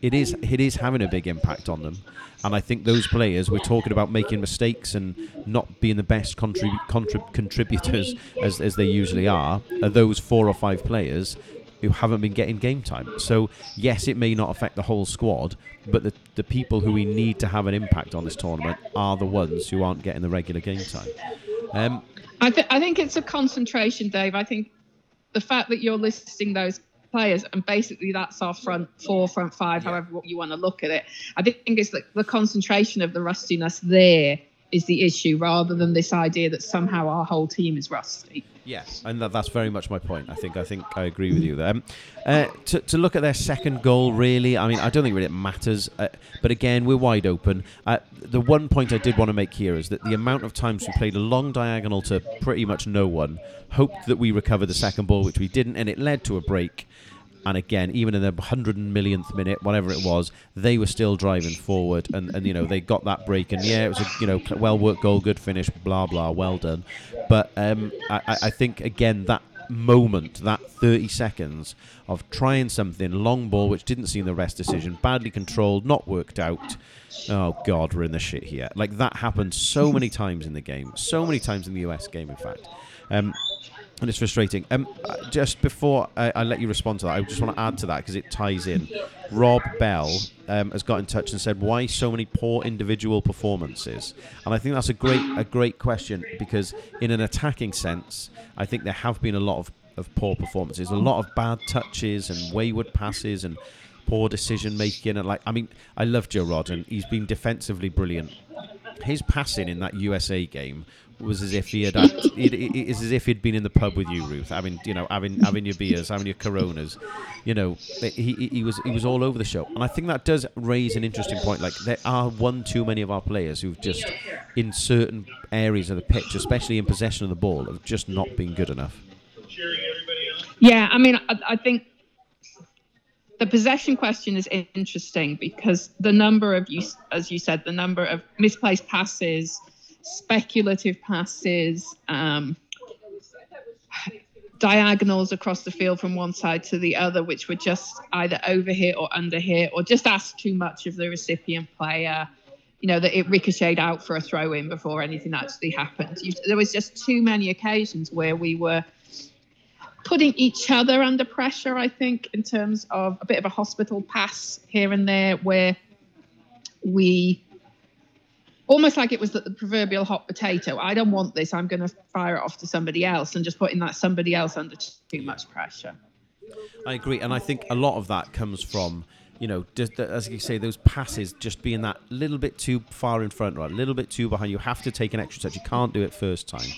it is it is having a big impact on them. And I think those players, we're talking about making mistakes and not being the best contrib- contrib- contributors as, as they usually are, are those four or five players who haven't been getting game time. So yes, it may not affect the whole squad, but the the people who we need to have an impact on this tournament are the ones who aren't getting the regular game time. Um, I, th- I think it's a concentration, Dave. I think the fact that you're listing those players and basically that's our front four, front five, yeah. however you want to look at it. I think it's the, the concentration of the rustiness there is the issue rather than this idea that somehow our whole team is rusty. Yes, and that, that's very much my point. I think I think I agree with you there. Um, uh, to, to look at their second goal, really, I mean, I don't think really it matters. Uh, but again, we're wide open. Uh, the one point I did want to make here is that the amount of times we played a long diagonal to pretty much no one, hoped that we recovered the second ball, which we didn't, and it led to a break. And again, even in the hundred millionth minute, whatever it was, they were still driving forward, and, and you know they got that break, and yeah, it was a you know well worked goal, good finish, blah blah, well done. But um, I, I think again that moment, that 30 seconds of trying something, long ball, which didn't seem the rest decision, badly controlled, not worked out. Oh, God, we're in the shit here. Like, that happened so many times in the game, so many times in the US game, in fact. Um, and it's frustrating. Um, uh, just before I, I, let you respond to that, I just want to add to that because it ties in. Rob Bell um, has got in touch and said, "Why so many poor individual performances?" And I think that's a great a great question because in an attacking sense, I think there have been a lot of, of poor performances, a lot of bad touches and wayward passes and poor decision making. And like, I mean, I love Joe Rodon He's been defensively brilliant. His passing in that USA game was as if he had, it, it is as if he'd been in the pub with you, Ruth, having you know having having your beers, having your Coronas. You know, he, he was he was all over the show, and I think that does raise an interesting point. Like there are one too many of our players who've just in certain areas of the pitch, especially in possession of the ball, have just not been good enough. Yeah, I mean, I, I think the possession question is interesting because the number of you, as you said, the number of misplaced passes speculative passes, um, diagonals across the field from one side to the other, which were just either over hit or under hit, or just asked too much of the recipient player. You know, that it ricocheted out for a throw in before anything actually happened. You, there was just too many occasions where we were putting each other under pressure, I think, in terms of a bit of a hospital pass here and there where we almost like it was the, the proverbial hot potato. I don't want this. I'm going to fire it off to somebody else and just putting that somebody else under too much pressure. I agree, and I think a lot of that comes from you know, just, as you say, those passes just being that little bit too far in front or a little bit too behind. You have to take an extra touch. You can't do it first time.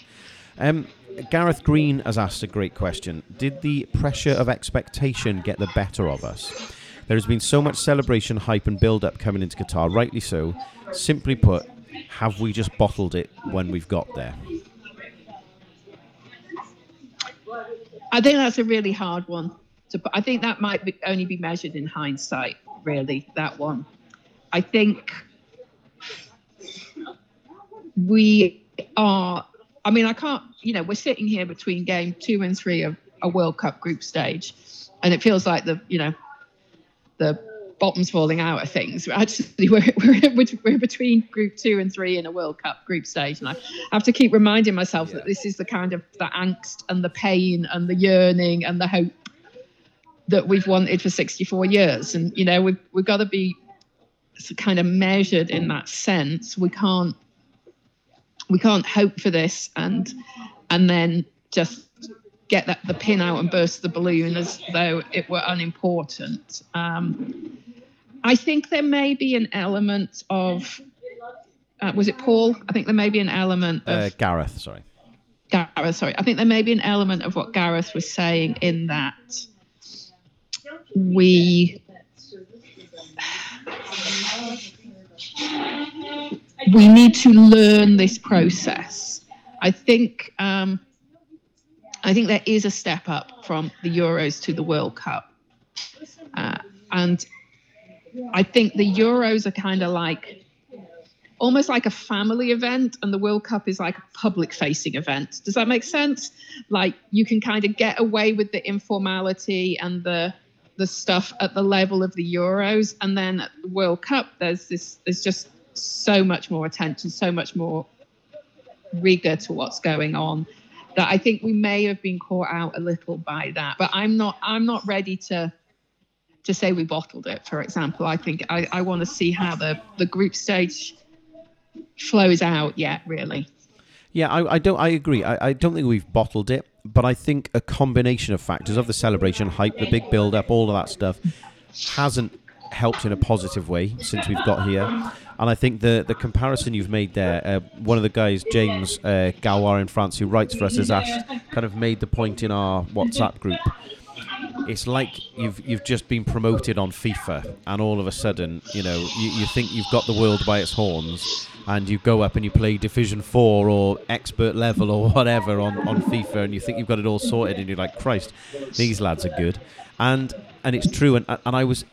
Um, Gareth Green has asked a great question. Did the pressure of expectation get the better of us? There has been so much celebration, hype, and build up coming into Qatar, rightly so. Simply put, have we just bottled it when we've got there? I think that's a really hard one. To, I think that might be, only be measured in hindsight, really, that one. I think we are, I mean, I can't, you know, we're sitting here between game two and three of a World Cup group stage, and it feels like the, you know, the bottoms falling out of things. Actually, *laughs* we're, we're, we're between group two and three in a World Cup group stage. And I have to keep reminding myself yeah. that this is the kind of the angst and the pain and the yearning and the hope that we've wanted for 64 years. And, you know, we've, we've got to be kind of measured in that sense. We can't we can't hope for this and and then just get that the pin out and burst the balloon as though it were unimportant. Um, I think there may be an element of, uh, was it Paul? I think there may be an element of. Uh, Gareth, sorry. Gareth, sorry. I think there may be an element of what Gareth was saying in that we. We need to learn this process. I think um, I think there is a step up from the Euros to the World Cup. Uh, and I think the Euros are kind of like almost like a family event, and the World Cup is like a public facing event. Does that make sense? Like you can kind of get away with the informality and the the stuff at the level of the Euros, and then at the World Cup, there's this there's just so much more attention, so much more rigor to what's going on that I think we may have been caught out a little by that. But I'm not I'm not ready to to say we bottled it, for example. I think I, I want to see how the, the group stage flows out yet, really. Yeah, I, I don't I agree. I, I don't think we've bottled it, but I think a combination of factors of the celebration, hype, the big build up, all of that stuff hasn't helped in a positive way since we've got here. And I think the the comparison you've made there, uh, one of the guys, James uh, Gawar in France, who writes for us, has asked, kind of made the point in our WhatsApp group. It's like you've you've just been promoted on FIFA, and all of a sudden, you know, you, you think you've got the world by its horns, and you go up and you play Division Four or expert level or whatever on, on FIFA, and you think you've got it all sorted, and you're like, Christ, these lads are good, and and it's true. And and I was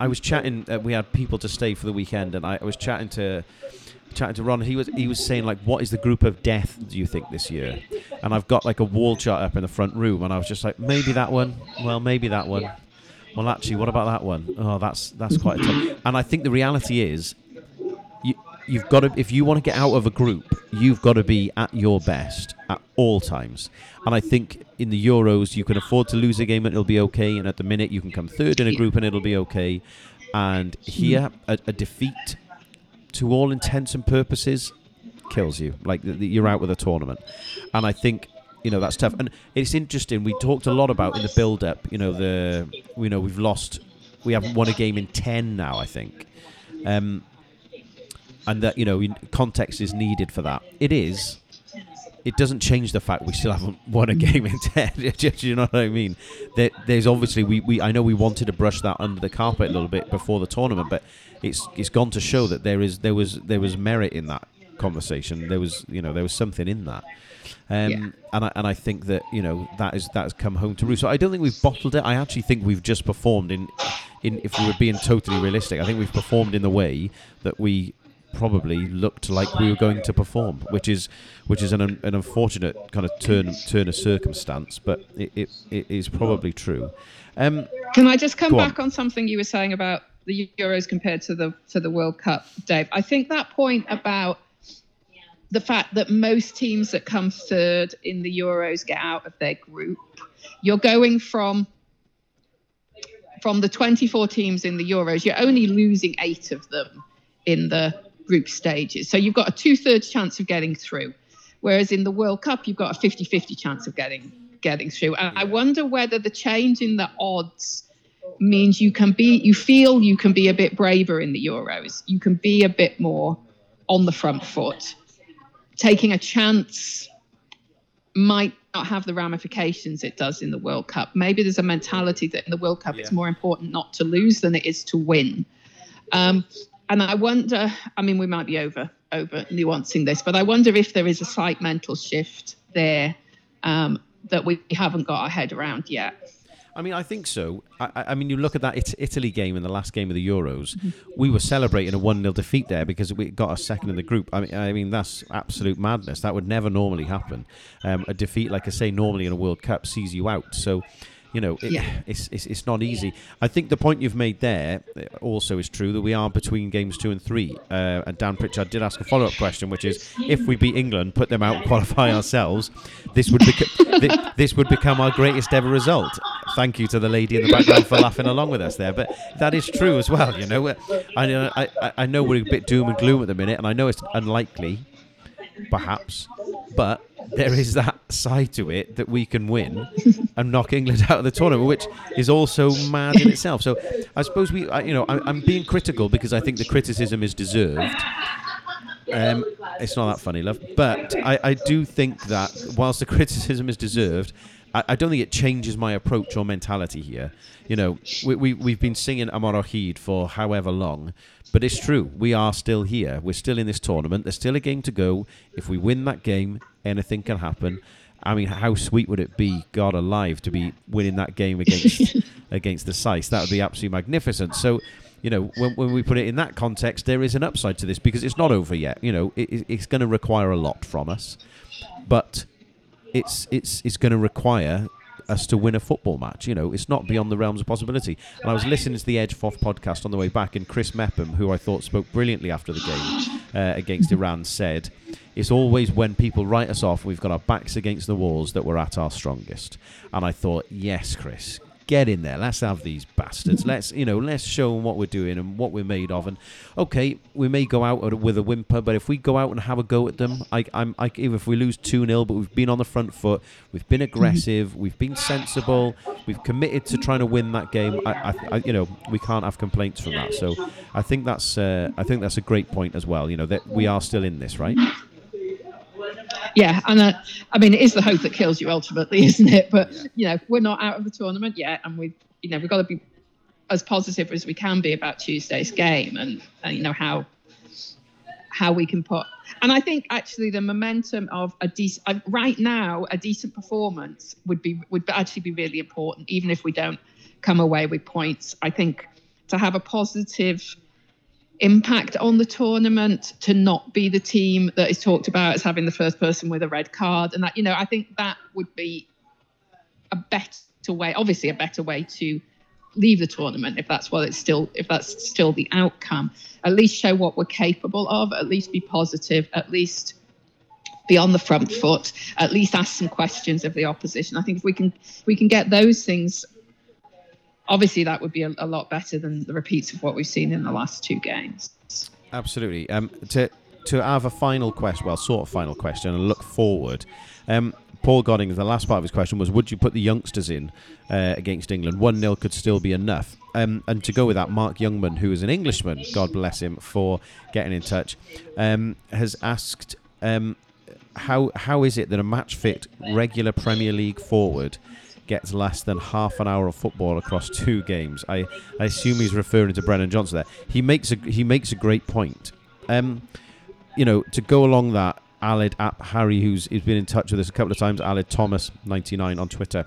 I was chatting. Uh, we had people to stay for the weekend, and I, I was chatting to chatting to Ron. He was he was saying like, "What is the group of death do you think this year?" And I've got like a wall chart up in the front room, and I was just like, maybe that one. Well, maybe that one. Well, actually, what about that one? Oh, that's that's quite a tough. And I think the reality is, you you've got to if you want to get out of a group, you've got to be at your best at all times. And I think in the Euros, you can afford to lose a game and it'll be okay. And at the minute, you can come third in a group and it'll be okay. And here, a, a defeat, to all intents and purposes, kills you. Like you're out with a tournament. And I think you know that's tough. And it's interesting. We talked a lot about in the build-up. You know the you know we've lost. We haven't won a game in ten now. I think. Um, and that you know context is needed for that. It is, it doesn't change the fact we still haven't *laughs* won a game in ten. *laughs* Do you know what I mean? There, there's obviously we, we I know we wanted to brush that under the carpet a little bit before the tournament, but it's it's gone to show that there is there was there was merit in that conversation. There was you know there was something in that. Um, yeah. and I and I think that you know that is that has come home to roost. So I don't think we've bottled it. I actually think we've just performed in, in if we were being totally realistic. I think we've performed in the way that we probably looked like we were going to perform, which is which is an, an unfortunate kind of turn turn of circumstance, but it, it, it is probably true. Um, Can I just come back on. on. something you were saying about the Euros compared to the to the World Cup, Dave? I think that point about the fact that most teams that come third in the Euros get out of their group. You're going from from the 24 teams in the Euros, you're only losing eight of them in the group stages. So you've got a two thirds chance of getting through. Whereas in the World Cup, you've got a 50 50 chance of getting getting through. And I wonder whether the change in the odds means you can be, you feel you can be a bit braver in the Euros. You can be a bit more on the front foot. Taking a chance might not have the ramifications it does in the World Cup. Maybe there's a mentality that in the World Cup it's more important not to lose than it is to win. Um, and I wonder, I mean, we might be over over nuancing this, but I wonder if there is a slight mental shift there um, that we haven't got our head around yet. I mean, I think so. I, I mean, you look at that It- Italy game in the last game of the Euros. We were celebrating a one 0 defeat there because we got a second in the group. I mean, I mean that's absolute madness. That would never normally happen. Um, a defeat, like I say, normally in a World Cup sees you out. So. You know, it, Yeah. it's, it's it's not easy. I think the point you've made there uh, also is true that we are between games two and three. Uh, and Dan Pritchard did ask a follow up question, which is if we beat England, put them out, and *laughs* qualify ourselves, this would beca- thi- this would become our greatest ever result. Thank you to the lady in the background for laughing along with us there, but that is true as well. You know, know I, I- I know we're a bit doom and gloom at the minute, and I know it's unlikely, perhaps, but there is that side to it that we can win and knock England *laughs* out of the tournament, which is also mad in itself. So I suppose we, you know, I, I'm being critical because I think the criticism is deserved. Um, it's not that funny, love. But I, I do think that whilst the *laughs* criticism is deserved, I, I don't think it changes my approach or mentality here. You know, we, we, we've been singing Yma o Hyd for however long, but it's true. We are still here. We're still in this tournament. There's still a game to go. If we win that game, anything can happen. I mean, how sweet would it be, God alive, to be winning that game against *laughs* against the Sais? That would be absolutely magnificent. So, you know, when, when we put it in that context, there is an upside to this because it's not over yet. You know, it- it's going to require a lot from us, but it's it's it's going to require us to win a football match. You know, it's not beyond the realms of possibility. And I was listening to the Edge Foff podcast on the way back, and Chris Mepham, who I thought spoke brilliantly after the game uh, against Iran, said, "It's always when people write us off, we've got our backs against the walls, that we're at our strongest." And I thought, yes, Chris. Get in there. Let's have these bastards. Let's, you know, let's show them what we're doing and what we're made of. And okay, we may go out with a whimper, but if we go out and have a go at them, I, I'm, I, even if we lose two 0 but we've been on the front foot, we've been aggressive, we've been sensible, we've committed to trying to win that game. I, I, I you know, we can't have complaints from that. So I think that's, uh, I think that's a great point as well. You know that we are still in this, right? Yeah, and uh, I mean, it is the hope that kills you ultimately, *laughs* isn't it? But you know, we're not out of the tournament yet, and we, you know, we've got to be as positive as we can be about Tuesday's game, and, and you know how how we can put. And I think actually the momentum of a decent uh, right now, a decent performance would be would actually be really important, even if we don't come away with points. I think to have a positive impact on the tournament to not be the team that is talked about as having the first person with a red card. And that you know i think that would be a better way obviously a better way to leave the tournament if that's what it's still if that's still the outcome. At least show what we're capable of at least be positive at least be on the front foot at least ask some questions of the opposition. I think if we can we can get those things obviously that would be a, a lot better than the repeats of what we've seen in the last two games Absolutely. Um, to to have a final question, well, sort of final question, and look forward. Um, Paul Godding, the last part of his question was, would you put the youngsters in uh, against England? One 0 could still be enough. Um, and to go with that, Mark Youngman, who is an Englishman, God bless him for getting in touch, um, has asked, um, how how is it that a match fit regular Premier League forward gets less than half an hour of football across two games. I, I assume he's referring to Brennan Johnson there. He makes a he makes a great point. Um, you know, to go along that, Alid App Harry, who's, who's been in touch with us a couple of times, Alid Thomas ninety nine on Twitter.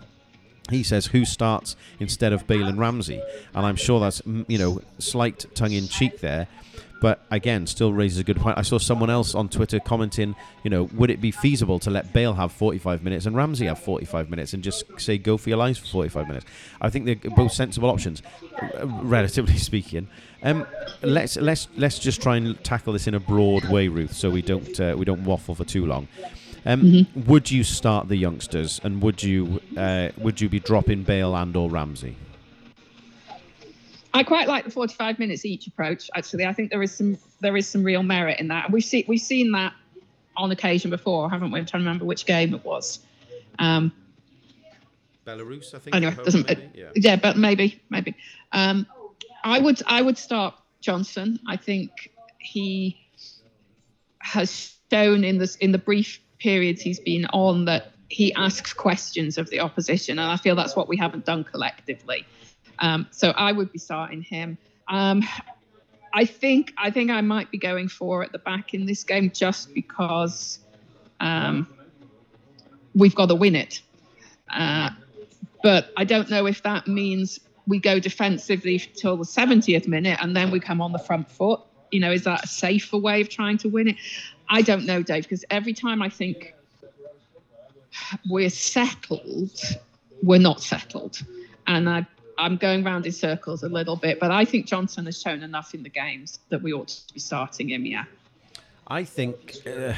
He says, "Who starts instead of Bale and Ramsey?" And I'm sure that's you know slight tongue in cheek there, But again, still raises a good point. I saw someone else on Twitter commenting, you know, would it be feasible to let Bale have 45 minutes and Ramsey have 45 minutes and just say go for your lives for 45 minutes? I think they're both sensible options, *laughs* relatively speaking. Um, let's let's let's just try and tackle this in a broad way, Ruth, so we don't uh, we don't waffle for too long. Um, mm-hmm. Would you start the youngsters, and would you uh, would you be dropping Bale and or Ramsey? I quite like the 45 minutes each approach. Actually, I think there is some there is some real merit in that. We've seen we've seen that on occasion before, haven't we? I'm trying to remember which game it was. Um, Belarus, I think. Anyway, doesn't yeah. yeah, but maybe maybe. Um, I would I would start Johnson. I think he has shown in this in the brief periods he's been on that he asks questions of the opposition, and I feel that's what we haven't done collectively. Um, so I would be starting him. Um, I think I think I might be going for at the back in this game just because um, we've got to win it. Uh, but I don't know if that means we go defensively till the 70th minute and then we come on the front foot. You know, is that a safer way of trying to win it? I don't know, Dave, because every time I think we're settled, we're not settled. And I, I'm going round in circles a little bit, but I think Johnson has shown enough in the games that we ought to be starting him, yeah. I think uh,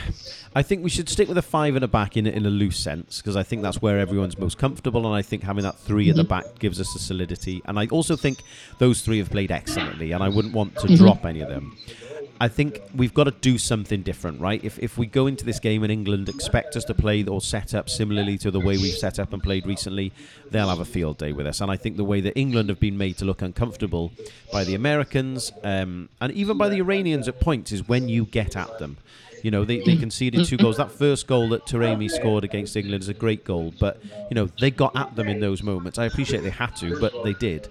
I think we should stick with a five and a back in in a loose sense because I think that's where everyone's most comfortable, and I think having that 3 at the mm-hmm. back gives us a solidity. And I also think those three have played excellently, and I wouldn't want to mm-hmm. drop any of them. I think we've got to do something different, right? If, if we go into this game in England expect us to play or set up similarly to the way we've set up and played recently, they'll have a field day with us. And I think the way that England have been made to look uncomfortable by the Americans um, and even by the Iranians at points is when you get at them. You know, they, they conceded two goals. That first goal that Taremi scored against England is a great goal, but, you know, they got at them in those moments. I appreciate they had to, but they did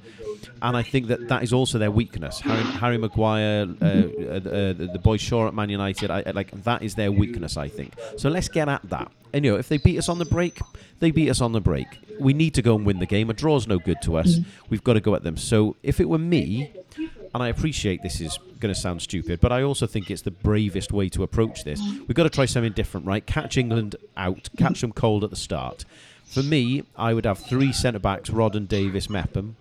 and I think that that is also their weakness. Harry, Harry Maguire, uh, uh, the boy Shaw at Man United, I, like that is their weakness. I think so. Let's get at that. And you know, if they beat us on the break, they beat us on the break. We need to go and win the game. A draw's no good to us. Mm-hmm. We've got to go at them. So if it were me, and I appreciate this is going to sound stupid, but I also think it's the bravest way to approach this. We've got to try something different, right? Catch England out, catch them cold at the start. For me, I would have three centre backs: Rod and Davies, Mepham.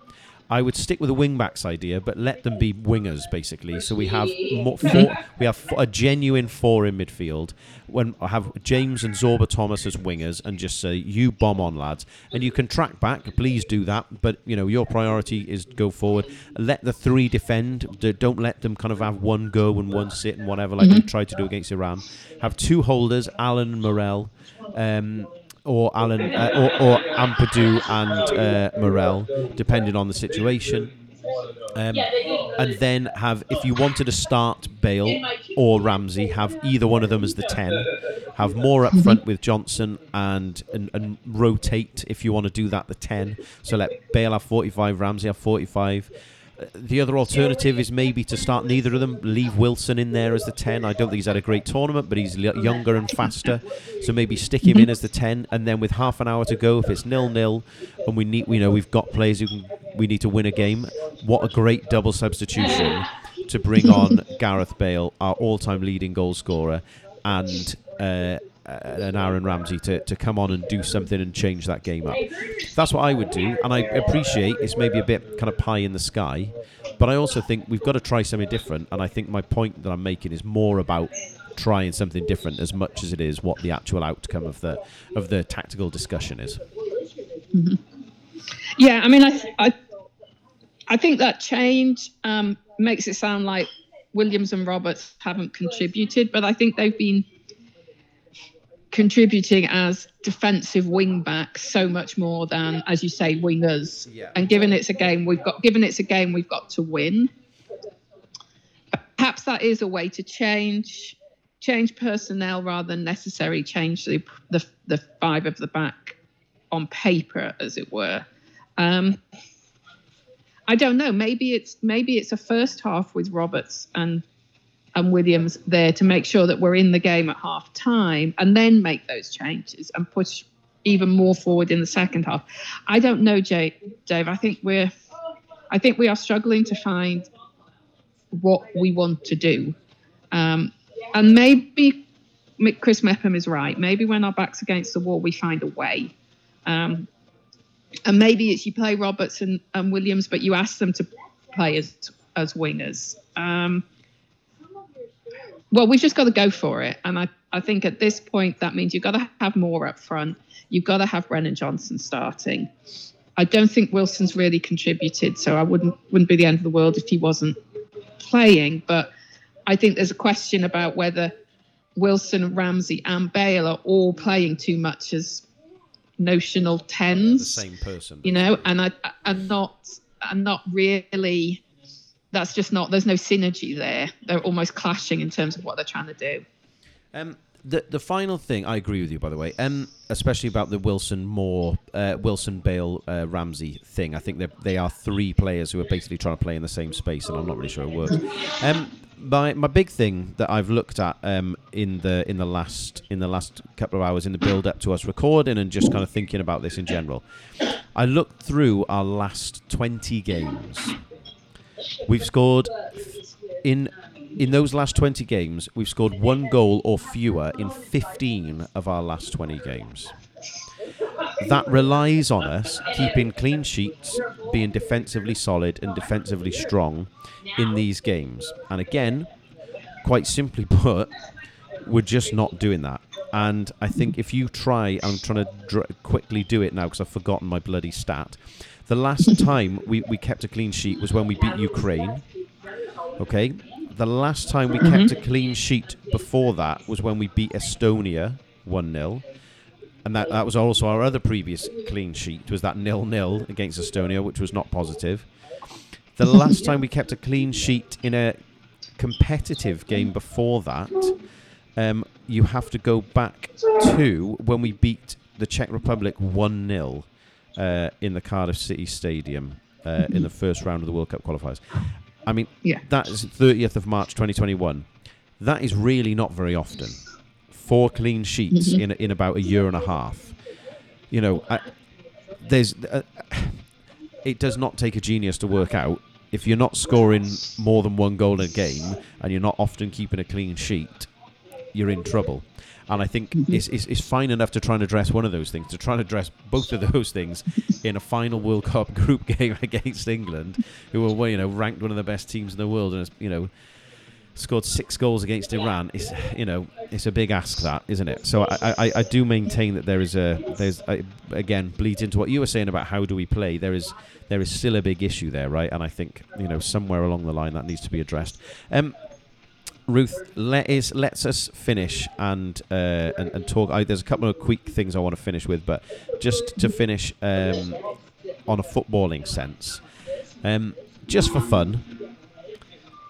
I would stick with the wing backs idea, but let them be wingers basically. So we have more, four, we have a genuine four in midfield. When I have James and Sorba Thomas as wingers, and just say you bomb on lads, and you can track back. Please do that, but you know your priority is go forward. Let the three defend. Don't let them kind of have one go and one sit and whatever like mm-hmm. we tried to do against Iran. Have two holders, Allen and Morrell. Um, or Allen uh, or, or Ampadu and uh, Morrell, depending on the situation. Um, and then have, if you wanted to start Bale or Ramsey, have either one of them as the 10. Have Moore up front with Johnson and, and, and rotate if you want to do that, the 10. So let Bale have 45, Ramsey have 45 the other alternative is maybe to start neither of them, leave Wilson in there as the 10. I don't think he's had a great tournament, but he's younger and faster. So maybe stick him in as the 10, and then with half an hour to go, if it's nil nil, and we need, you know, we've got players who can, we need to win a game. What a great double substitution to bring on Gareth Bale, our all-time leading goal scorer, and uh, an Aaron Ramsey to, to come on and do something and change that game up. That's what I would do, and I appreciate it's maybe a bit kind of pie in the sky, but I also think we've got to try something different. And I think my point that I'm making is more about trying something different as much as it is what the actual outcome of the of the tactical discussion is. Mm-hmm. Yeah, I mean, I, I I think that change um, makes it sound like Williams and Roberts haven't contributed, but I think they've been contributing as defensive wing backs so much more than, as you say, wingers. Yeah. And given it's a game we've got, given it's a game we've got to win, perhaps that is a way to change change personnel rather than necessarily change the the, the five of the back on paper, as it were. Um, I don't know. Maybe it's maybe it's a first half with Roberts and and Williams there to make sure that we're in the game at half time and then make those changes and push even more forward in the second half. I don't know, Jay, Dave. I think we're I think we are struggling to find what we want to do. Um, and maybe Chris Mepham is right. Maybe when our back's against the wall, we find a way. Um, and maybe it's you play Roberts and, and, Williams, but you ask them to play as as wingers. Um, well, we've just got to go for it. And I, I think at this point, that means you've got to have more up front. You've got to have Brennan Johnson starting. I don't think Wilson's really contributed, so I wouldn't wouldn't be the end of the world if he wasn't playing. But I think there's a question about whether Wilson, Ramsey, and Bale are all playing too much as notional tens. the same person, you know, and I I'm not I'm not really. That's just not. There's no synergy there. They're almost clashing in terms of what they're trying to do. Um, the the final thing, I agree with you, by the way, um, especially about the Wilson Moore, uh, Wilson Bale uh, Ramsey thing. I think they they are three players who are basically trying to play in the same space, and I'm not really sure it works. Um, my my big thing that I've looked at um, in the in the last in the last couple of hours in the build up to us recording and just kind of thinking about this in general, I looked through our last 20 games. We've scored in in those last 20 games, we've scored one goal or fewer in 15 of our last 20 games. That relies on us keeping clean sheets, being defensively solid and defensively strong in these games. And again, quite simply put, we're just not doing that. And I think if you try, I'm trying to dr- quickly do it now because I've forgotten my bloody stat. The last *laughs* time we, we kept a clean sheet was when we beat Ukraine. Okay, the last time we mm-hmm. kept a clean sheet before that was when we beat Estonia 1 0. And that, that was also our other previous clean sheet, was that nil nil against Estonia, which was not positive. The *laughs* last time we kept a clean sheet in a competitive game before that, um, you have to go back to when we beat the Czech Republic 1 0 uh, in the Cardiff City Stadium uh, in the first round of the World Cup qualifiers. I mean, yeah. that is 30th of March 2021. That is really not very often. Four clean sheets mm-hmm. in in about a year and a half. You know, I, there's uh, it does not take a genius to work out if you're not scoring more than one goal in a game and you're not often keeping a clean sheet, you're in trouble. And I think mm-hmm. it's, it's, it's, fine enough to try and address one of those things. To try and address both of those things *laughs* in a final World Cup *laughs* group game against England, who were you know ranked one of the best teams in the world, and you know scored six goals against Iran. It's you know it's a big ask that isn't it? So I, I, I do maintain that there is a there's a, again bleeds into what you were saying about how do we play. There is there is still a big issue there, right? And I think you know somewhere along the line that needs to be addressed. Um, Ruth, let us let's us finish and uh, and, and talk. I, there's a couple of quick things I want to finish with, but just to finish um, on a footballing sense, um, just for fun.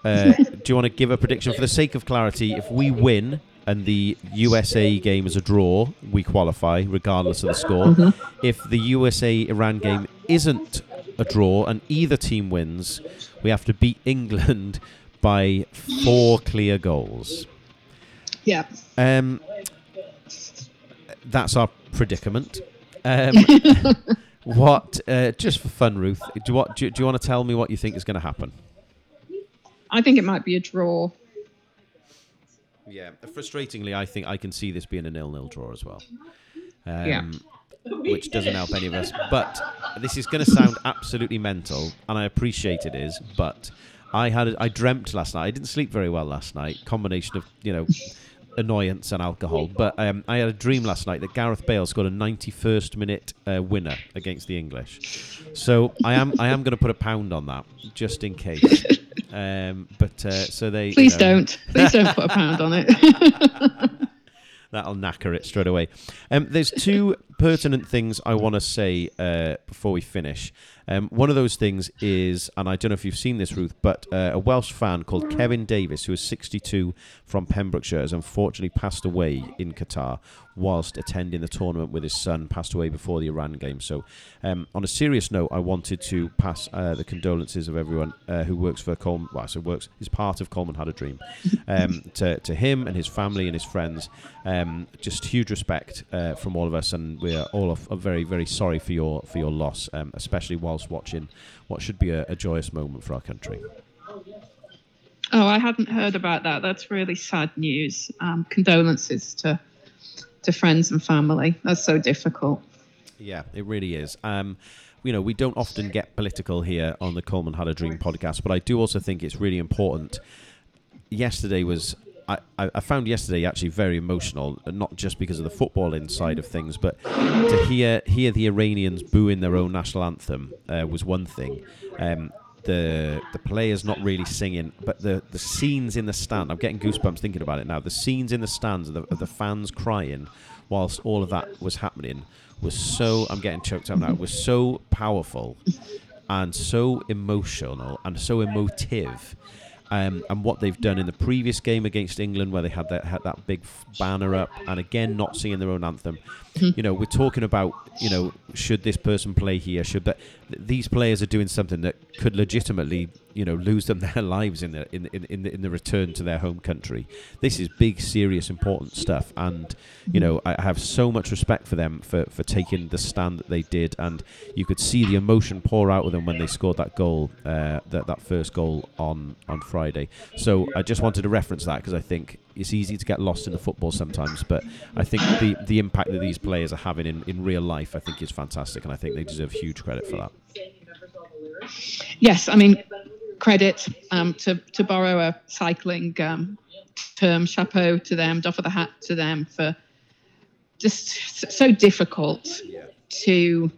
Uh, do you want to give a prediction for the sake of clarity? If we win and the USA game is a draw, we qualify regardless of the score. Mm-hmm. If the USA Iran game isn't a draw and either team wins, we have to beat England by four clear goals. Yeah. Um, that's our predicament. Um, *laughs* what? Uh, just for fun, Ruth. Do, what, do, do you want to tell me what you think is going to happen? I think it might be a draw. Yeah, frustratingly, I think I can see this being a nil-nil draw as well. Um, yeah. Which doesn't help any of us. But this is going to sound absolutely mental, and I appreciate it is. But I had I dreamt last night. I didn't sleep very well last night. Combination of you know *laughs* annoyance and alcohol. But um, I had a dream last night that Gareth Bale scored a 91st minute uh, winner against the English. So I am I am going to put a pound on that just in case. *laughs* Um, but uh, so they please you know, don't please don't put a pound on it. *laughs* That'll knacker it straight away. Um, there's two pertinent things I want to say uh, before we finish. Um, one of those things is, and I don't know if you've seen this, Ruth, but uh, a Welsh fan called Kevin Davis, who is 62 from Pembrokeshire, has unfortunately passed away in Qatar whilst attending the tournament with his son, passed away before the Iran game. So, um, on a serious note, I wanted to pass uh, the condolences of everyone uh, who works for Coleman, well, so works, is part of Coleman Had a Dream, um, *laughs* to, to him and his family and his friends. Um, just huge respect uh, from all of us, and we're all of, very, very sorry for your for your loss, um, especially whilst watching what should be a, a joyous moment for our country. Oh, I hadn't heard about that. That's really sad news. Um, condolences to to friends and family. That's so difficult. Yeah, it really is. Um, you know, we don't often get political here on the Coleman Had a Dream podcast, but I do also think it's really important. Yesterday was I, I found yesterday actually very emotional, not just because of the football inside of things, but to hear hear the Iranians booing their own national anthem uh, was one thing. Um, the the players not really singing, but the the scenes in the stand. I'm getting goosebumps thinking about it now. The scenes in the stands of the, of the fans crying whilst all of that was happening was so. I'm getting choked up now. Was so powerful and so emotional and so emotive um, and what they've done in the previous game against England, where they had that had that big banner up, and again not singing their own anthem. Mm-hmm. You know, we're talking about you know should this person play here? Should that these players are doing something that could legitimately you know lose them *laughs* their lives in the in in in the, in the return to their home country. This is big, serious, important stuff, and you know I have so much respect for them for for taking the stand that they did, and you could see the emotion pour out of them when they scored that goal, uh, that that first goal on on Friday. So I just wanted to reference that because I think it's easy to get lost in the football sometimes, but I think the the impact that these players are having in, in real life, I think is fantastic, and I think they deserve huge credit for that. Yes, I mean credit um, to to borrow a cycling um, term, chapeau to them, doff of the hat to them for just so difficult to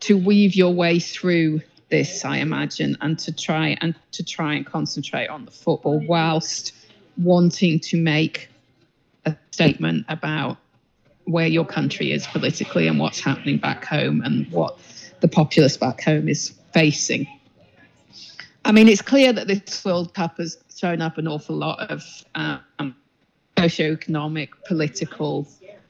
to weave your way through this, I imagine, and to try and to try and concentrate on the football whilst wanting to make a statement about where your country is politically and what's happening back home and what the populace back home is facing. I mean, it's clear that this World Cup has thrown up an awful lot of um, socioeconomic, political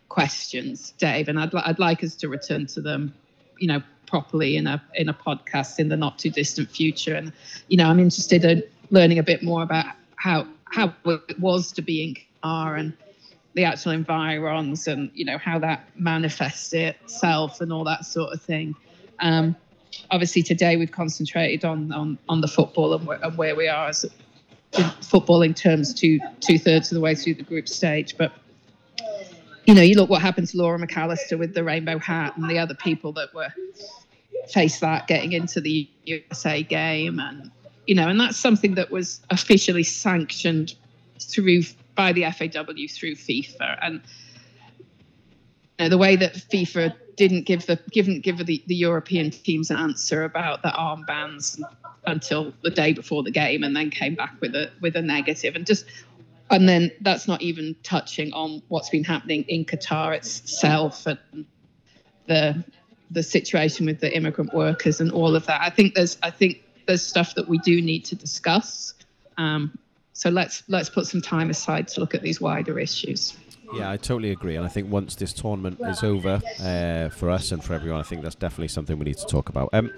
questions, Dave, and I'd, I'd like us to return to them, you know, properly in a in a podcast in the not too distant future. And you know, I'm interested in learning a bit more about how how it was to be in Qatar and the actual environs and you know how that manifests itself and all that sort of thing. Um, obviously, today we've concentrated on on, on the football and, where, and where we are as football in terms two two thirds of the way through the group stage, but. You know, you look what happened to Laura McAllister with the rainbow hat and the other people that were faced that getting into the USA game, and you know, and that's something that was officially sanctioned through by the FAW through FIFA, and you know, the way that FIFA didn't give the didn't give the, the European teams an answer about the armbands until the day before the game, and then came back with a with a negative, and just and then that's not even touching on what's been happening in Qatar itself and the the situation with the immigrant workers and all of that. I think there's I think there's stuff that we do need to discuss. Um, so let's let's put some time aside to look at these wider issues. Yeah, I totally agree, and I think once this tournament is over uh, for us and for everyone, I think that's definitely something we need to talk about. Um,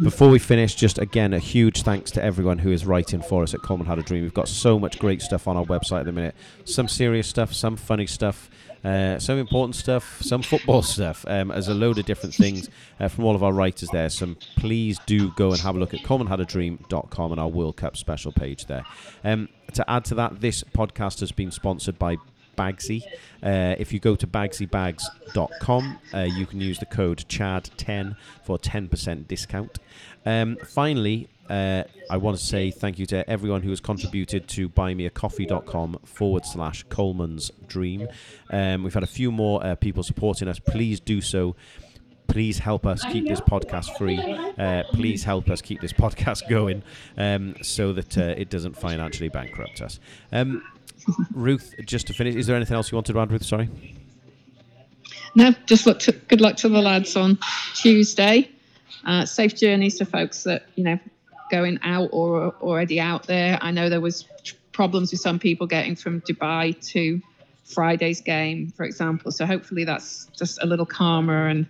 before we finish, just again a huge thanks to everyone who is writing for us at Coleman Had a Dream. We've got so much great stuff on our website at the minute. Some serious stuff, some funny stuff. Uh, some important stuff, some football *laughs* stuff. Um, there's a load of different things uh, from all of our writers there. So please do go and have a look at colemanhadadream.com and our World Cup special page there. Um, to add to that, this podcast has been sponsored by Bagsy. Uh, if you go to bagsybags.com, uh, you can use the code CHAD10 for 10% discount. Um, finally, uh, I want to say thank you to everyone who has contributed to buymeacoffee.com forward slash Coleman's Dream. Um, we've had a few more uh, people supporting us. Please do so. Please help us keep this podcast free. Uh, please help us keep this *laughs* podcast going um, so that uh, it doesn't financially bankrupt us. Um, Ruth, just to finish, is there anything else you wanted to add, Ruth? Sorry. No, just look to, good luck to the lads on Tuesday. Uh, safe journeys to folks that you know going out or already out there. I know there was problems with some people getting from Dubai to Friday's game, for example. So hopefully that's just a little calmer and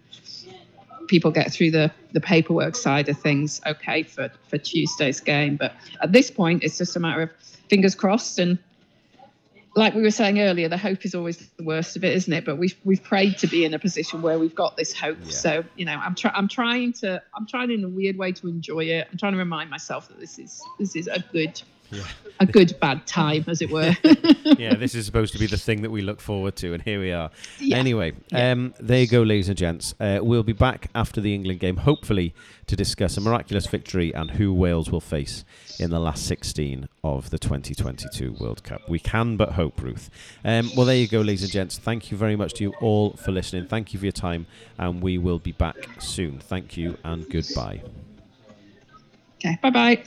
people get through the the paperwork side of things okay for for Tuesday's game. But at this point, it's just a matter of fingers crossed and like we were saying earlier, the hope is always the worst of it, isn't it? But we've we've prayed to be in a position where we've got this hope. Yeah. So you know, I'm trying I'm trying to I'm trying in a weird way to enjoy it. I'm trying to remind myself that this is this is a good a good bad time, as it were. *laughs* yeah, this is supposed to be the thing that we look forward to, and here we are. Yeah. Anyway, Yeah. um, there you go, ladies and gents. Uh, we'll be back after the England game, hopefully, to discuss a miraculous victory and who Wales will face in the last 16 of the 2022 World Cup. We can but hope, Ruth. Um, well, there you go, ladies and gents. Thank you very much to you all for listening. Thank you for your time, and we will be back soon. Thank you and goodbye. okay, bye bye.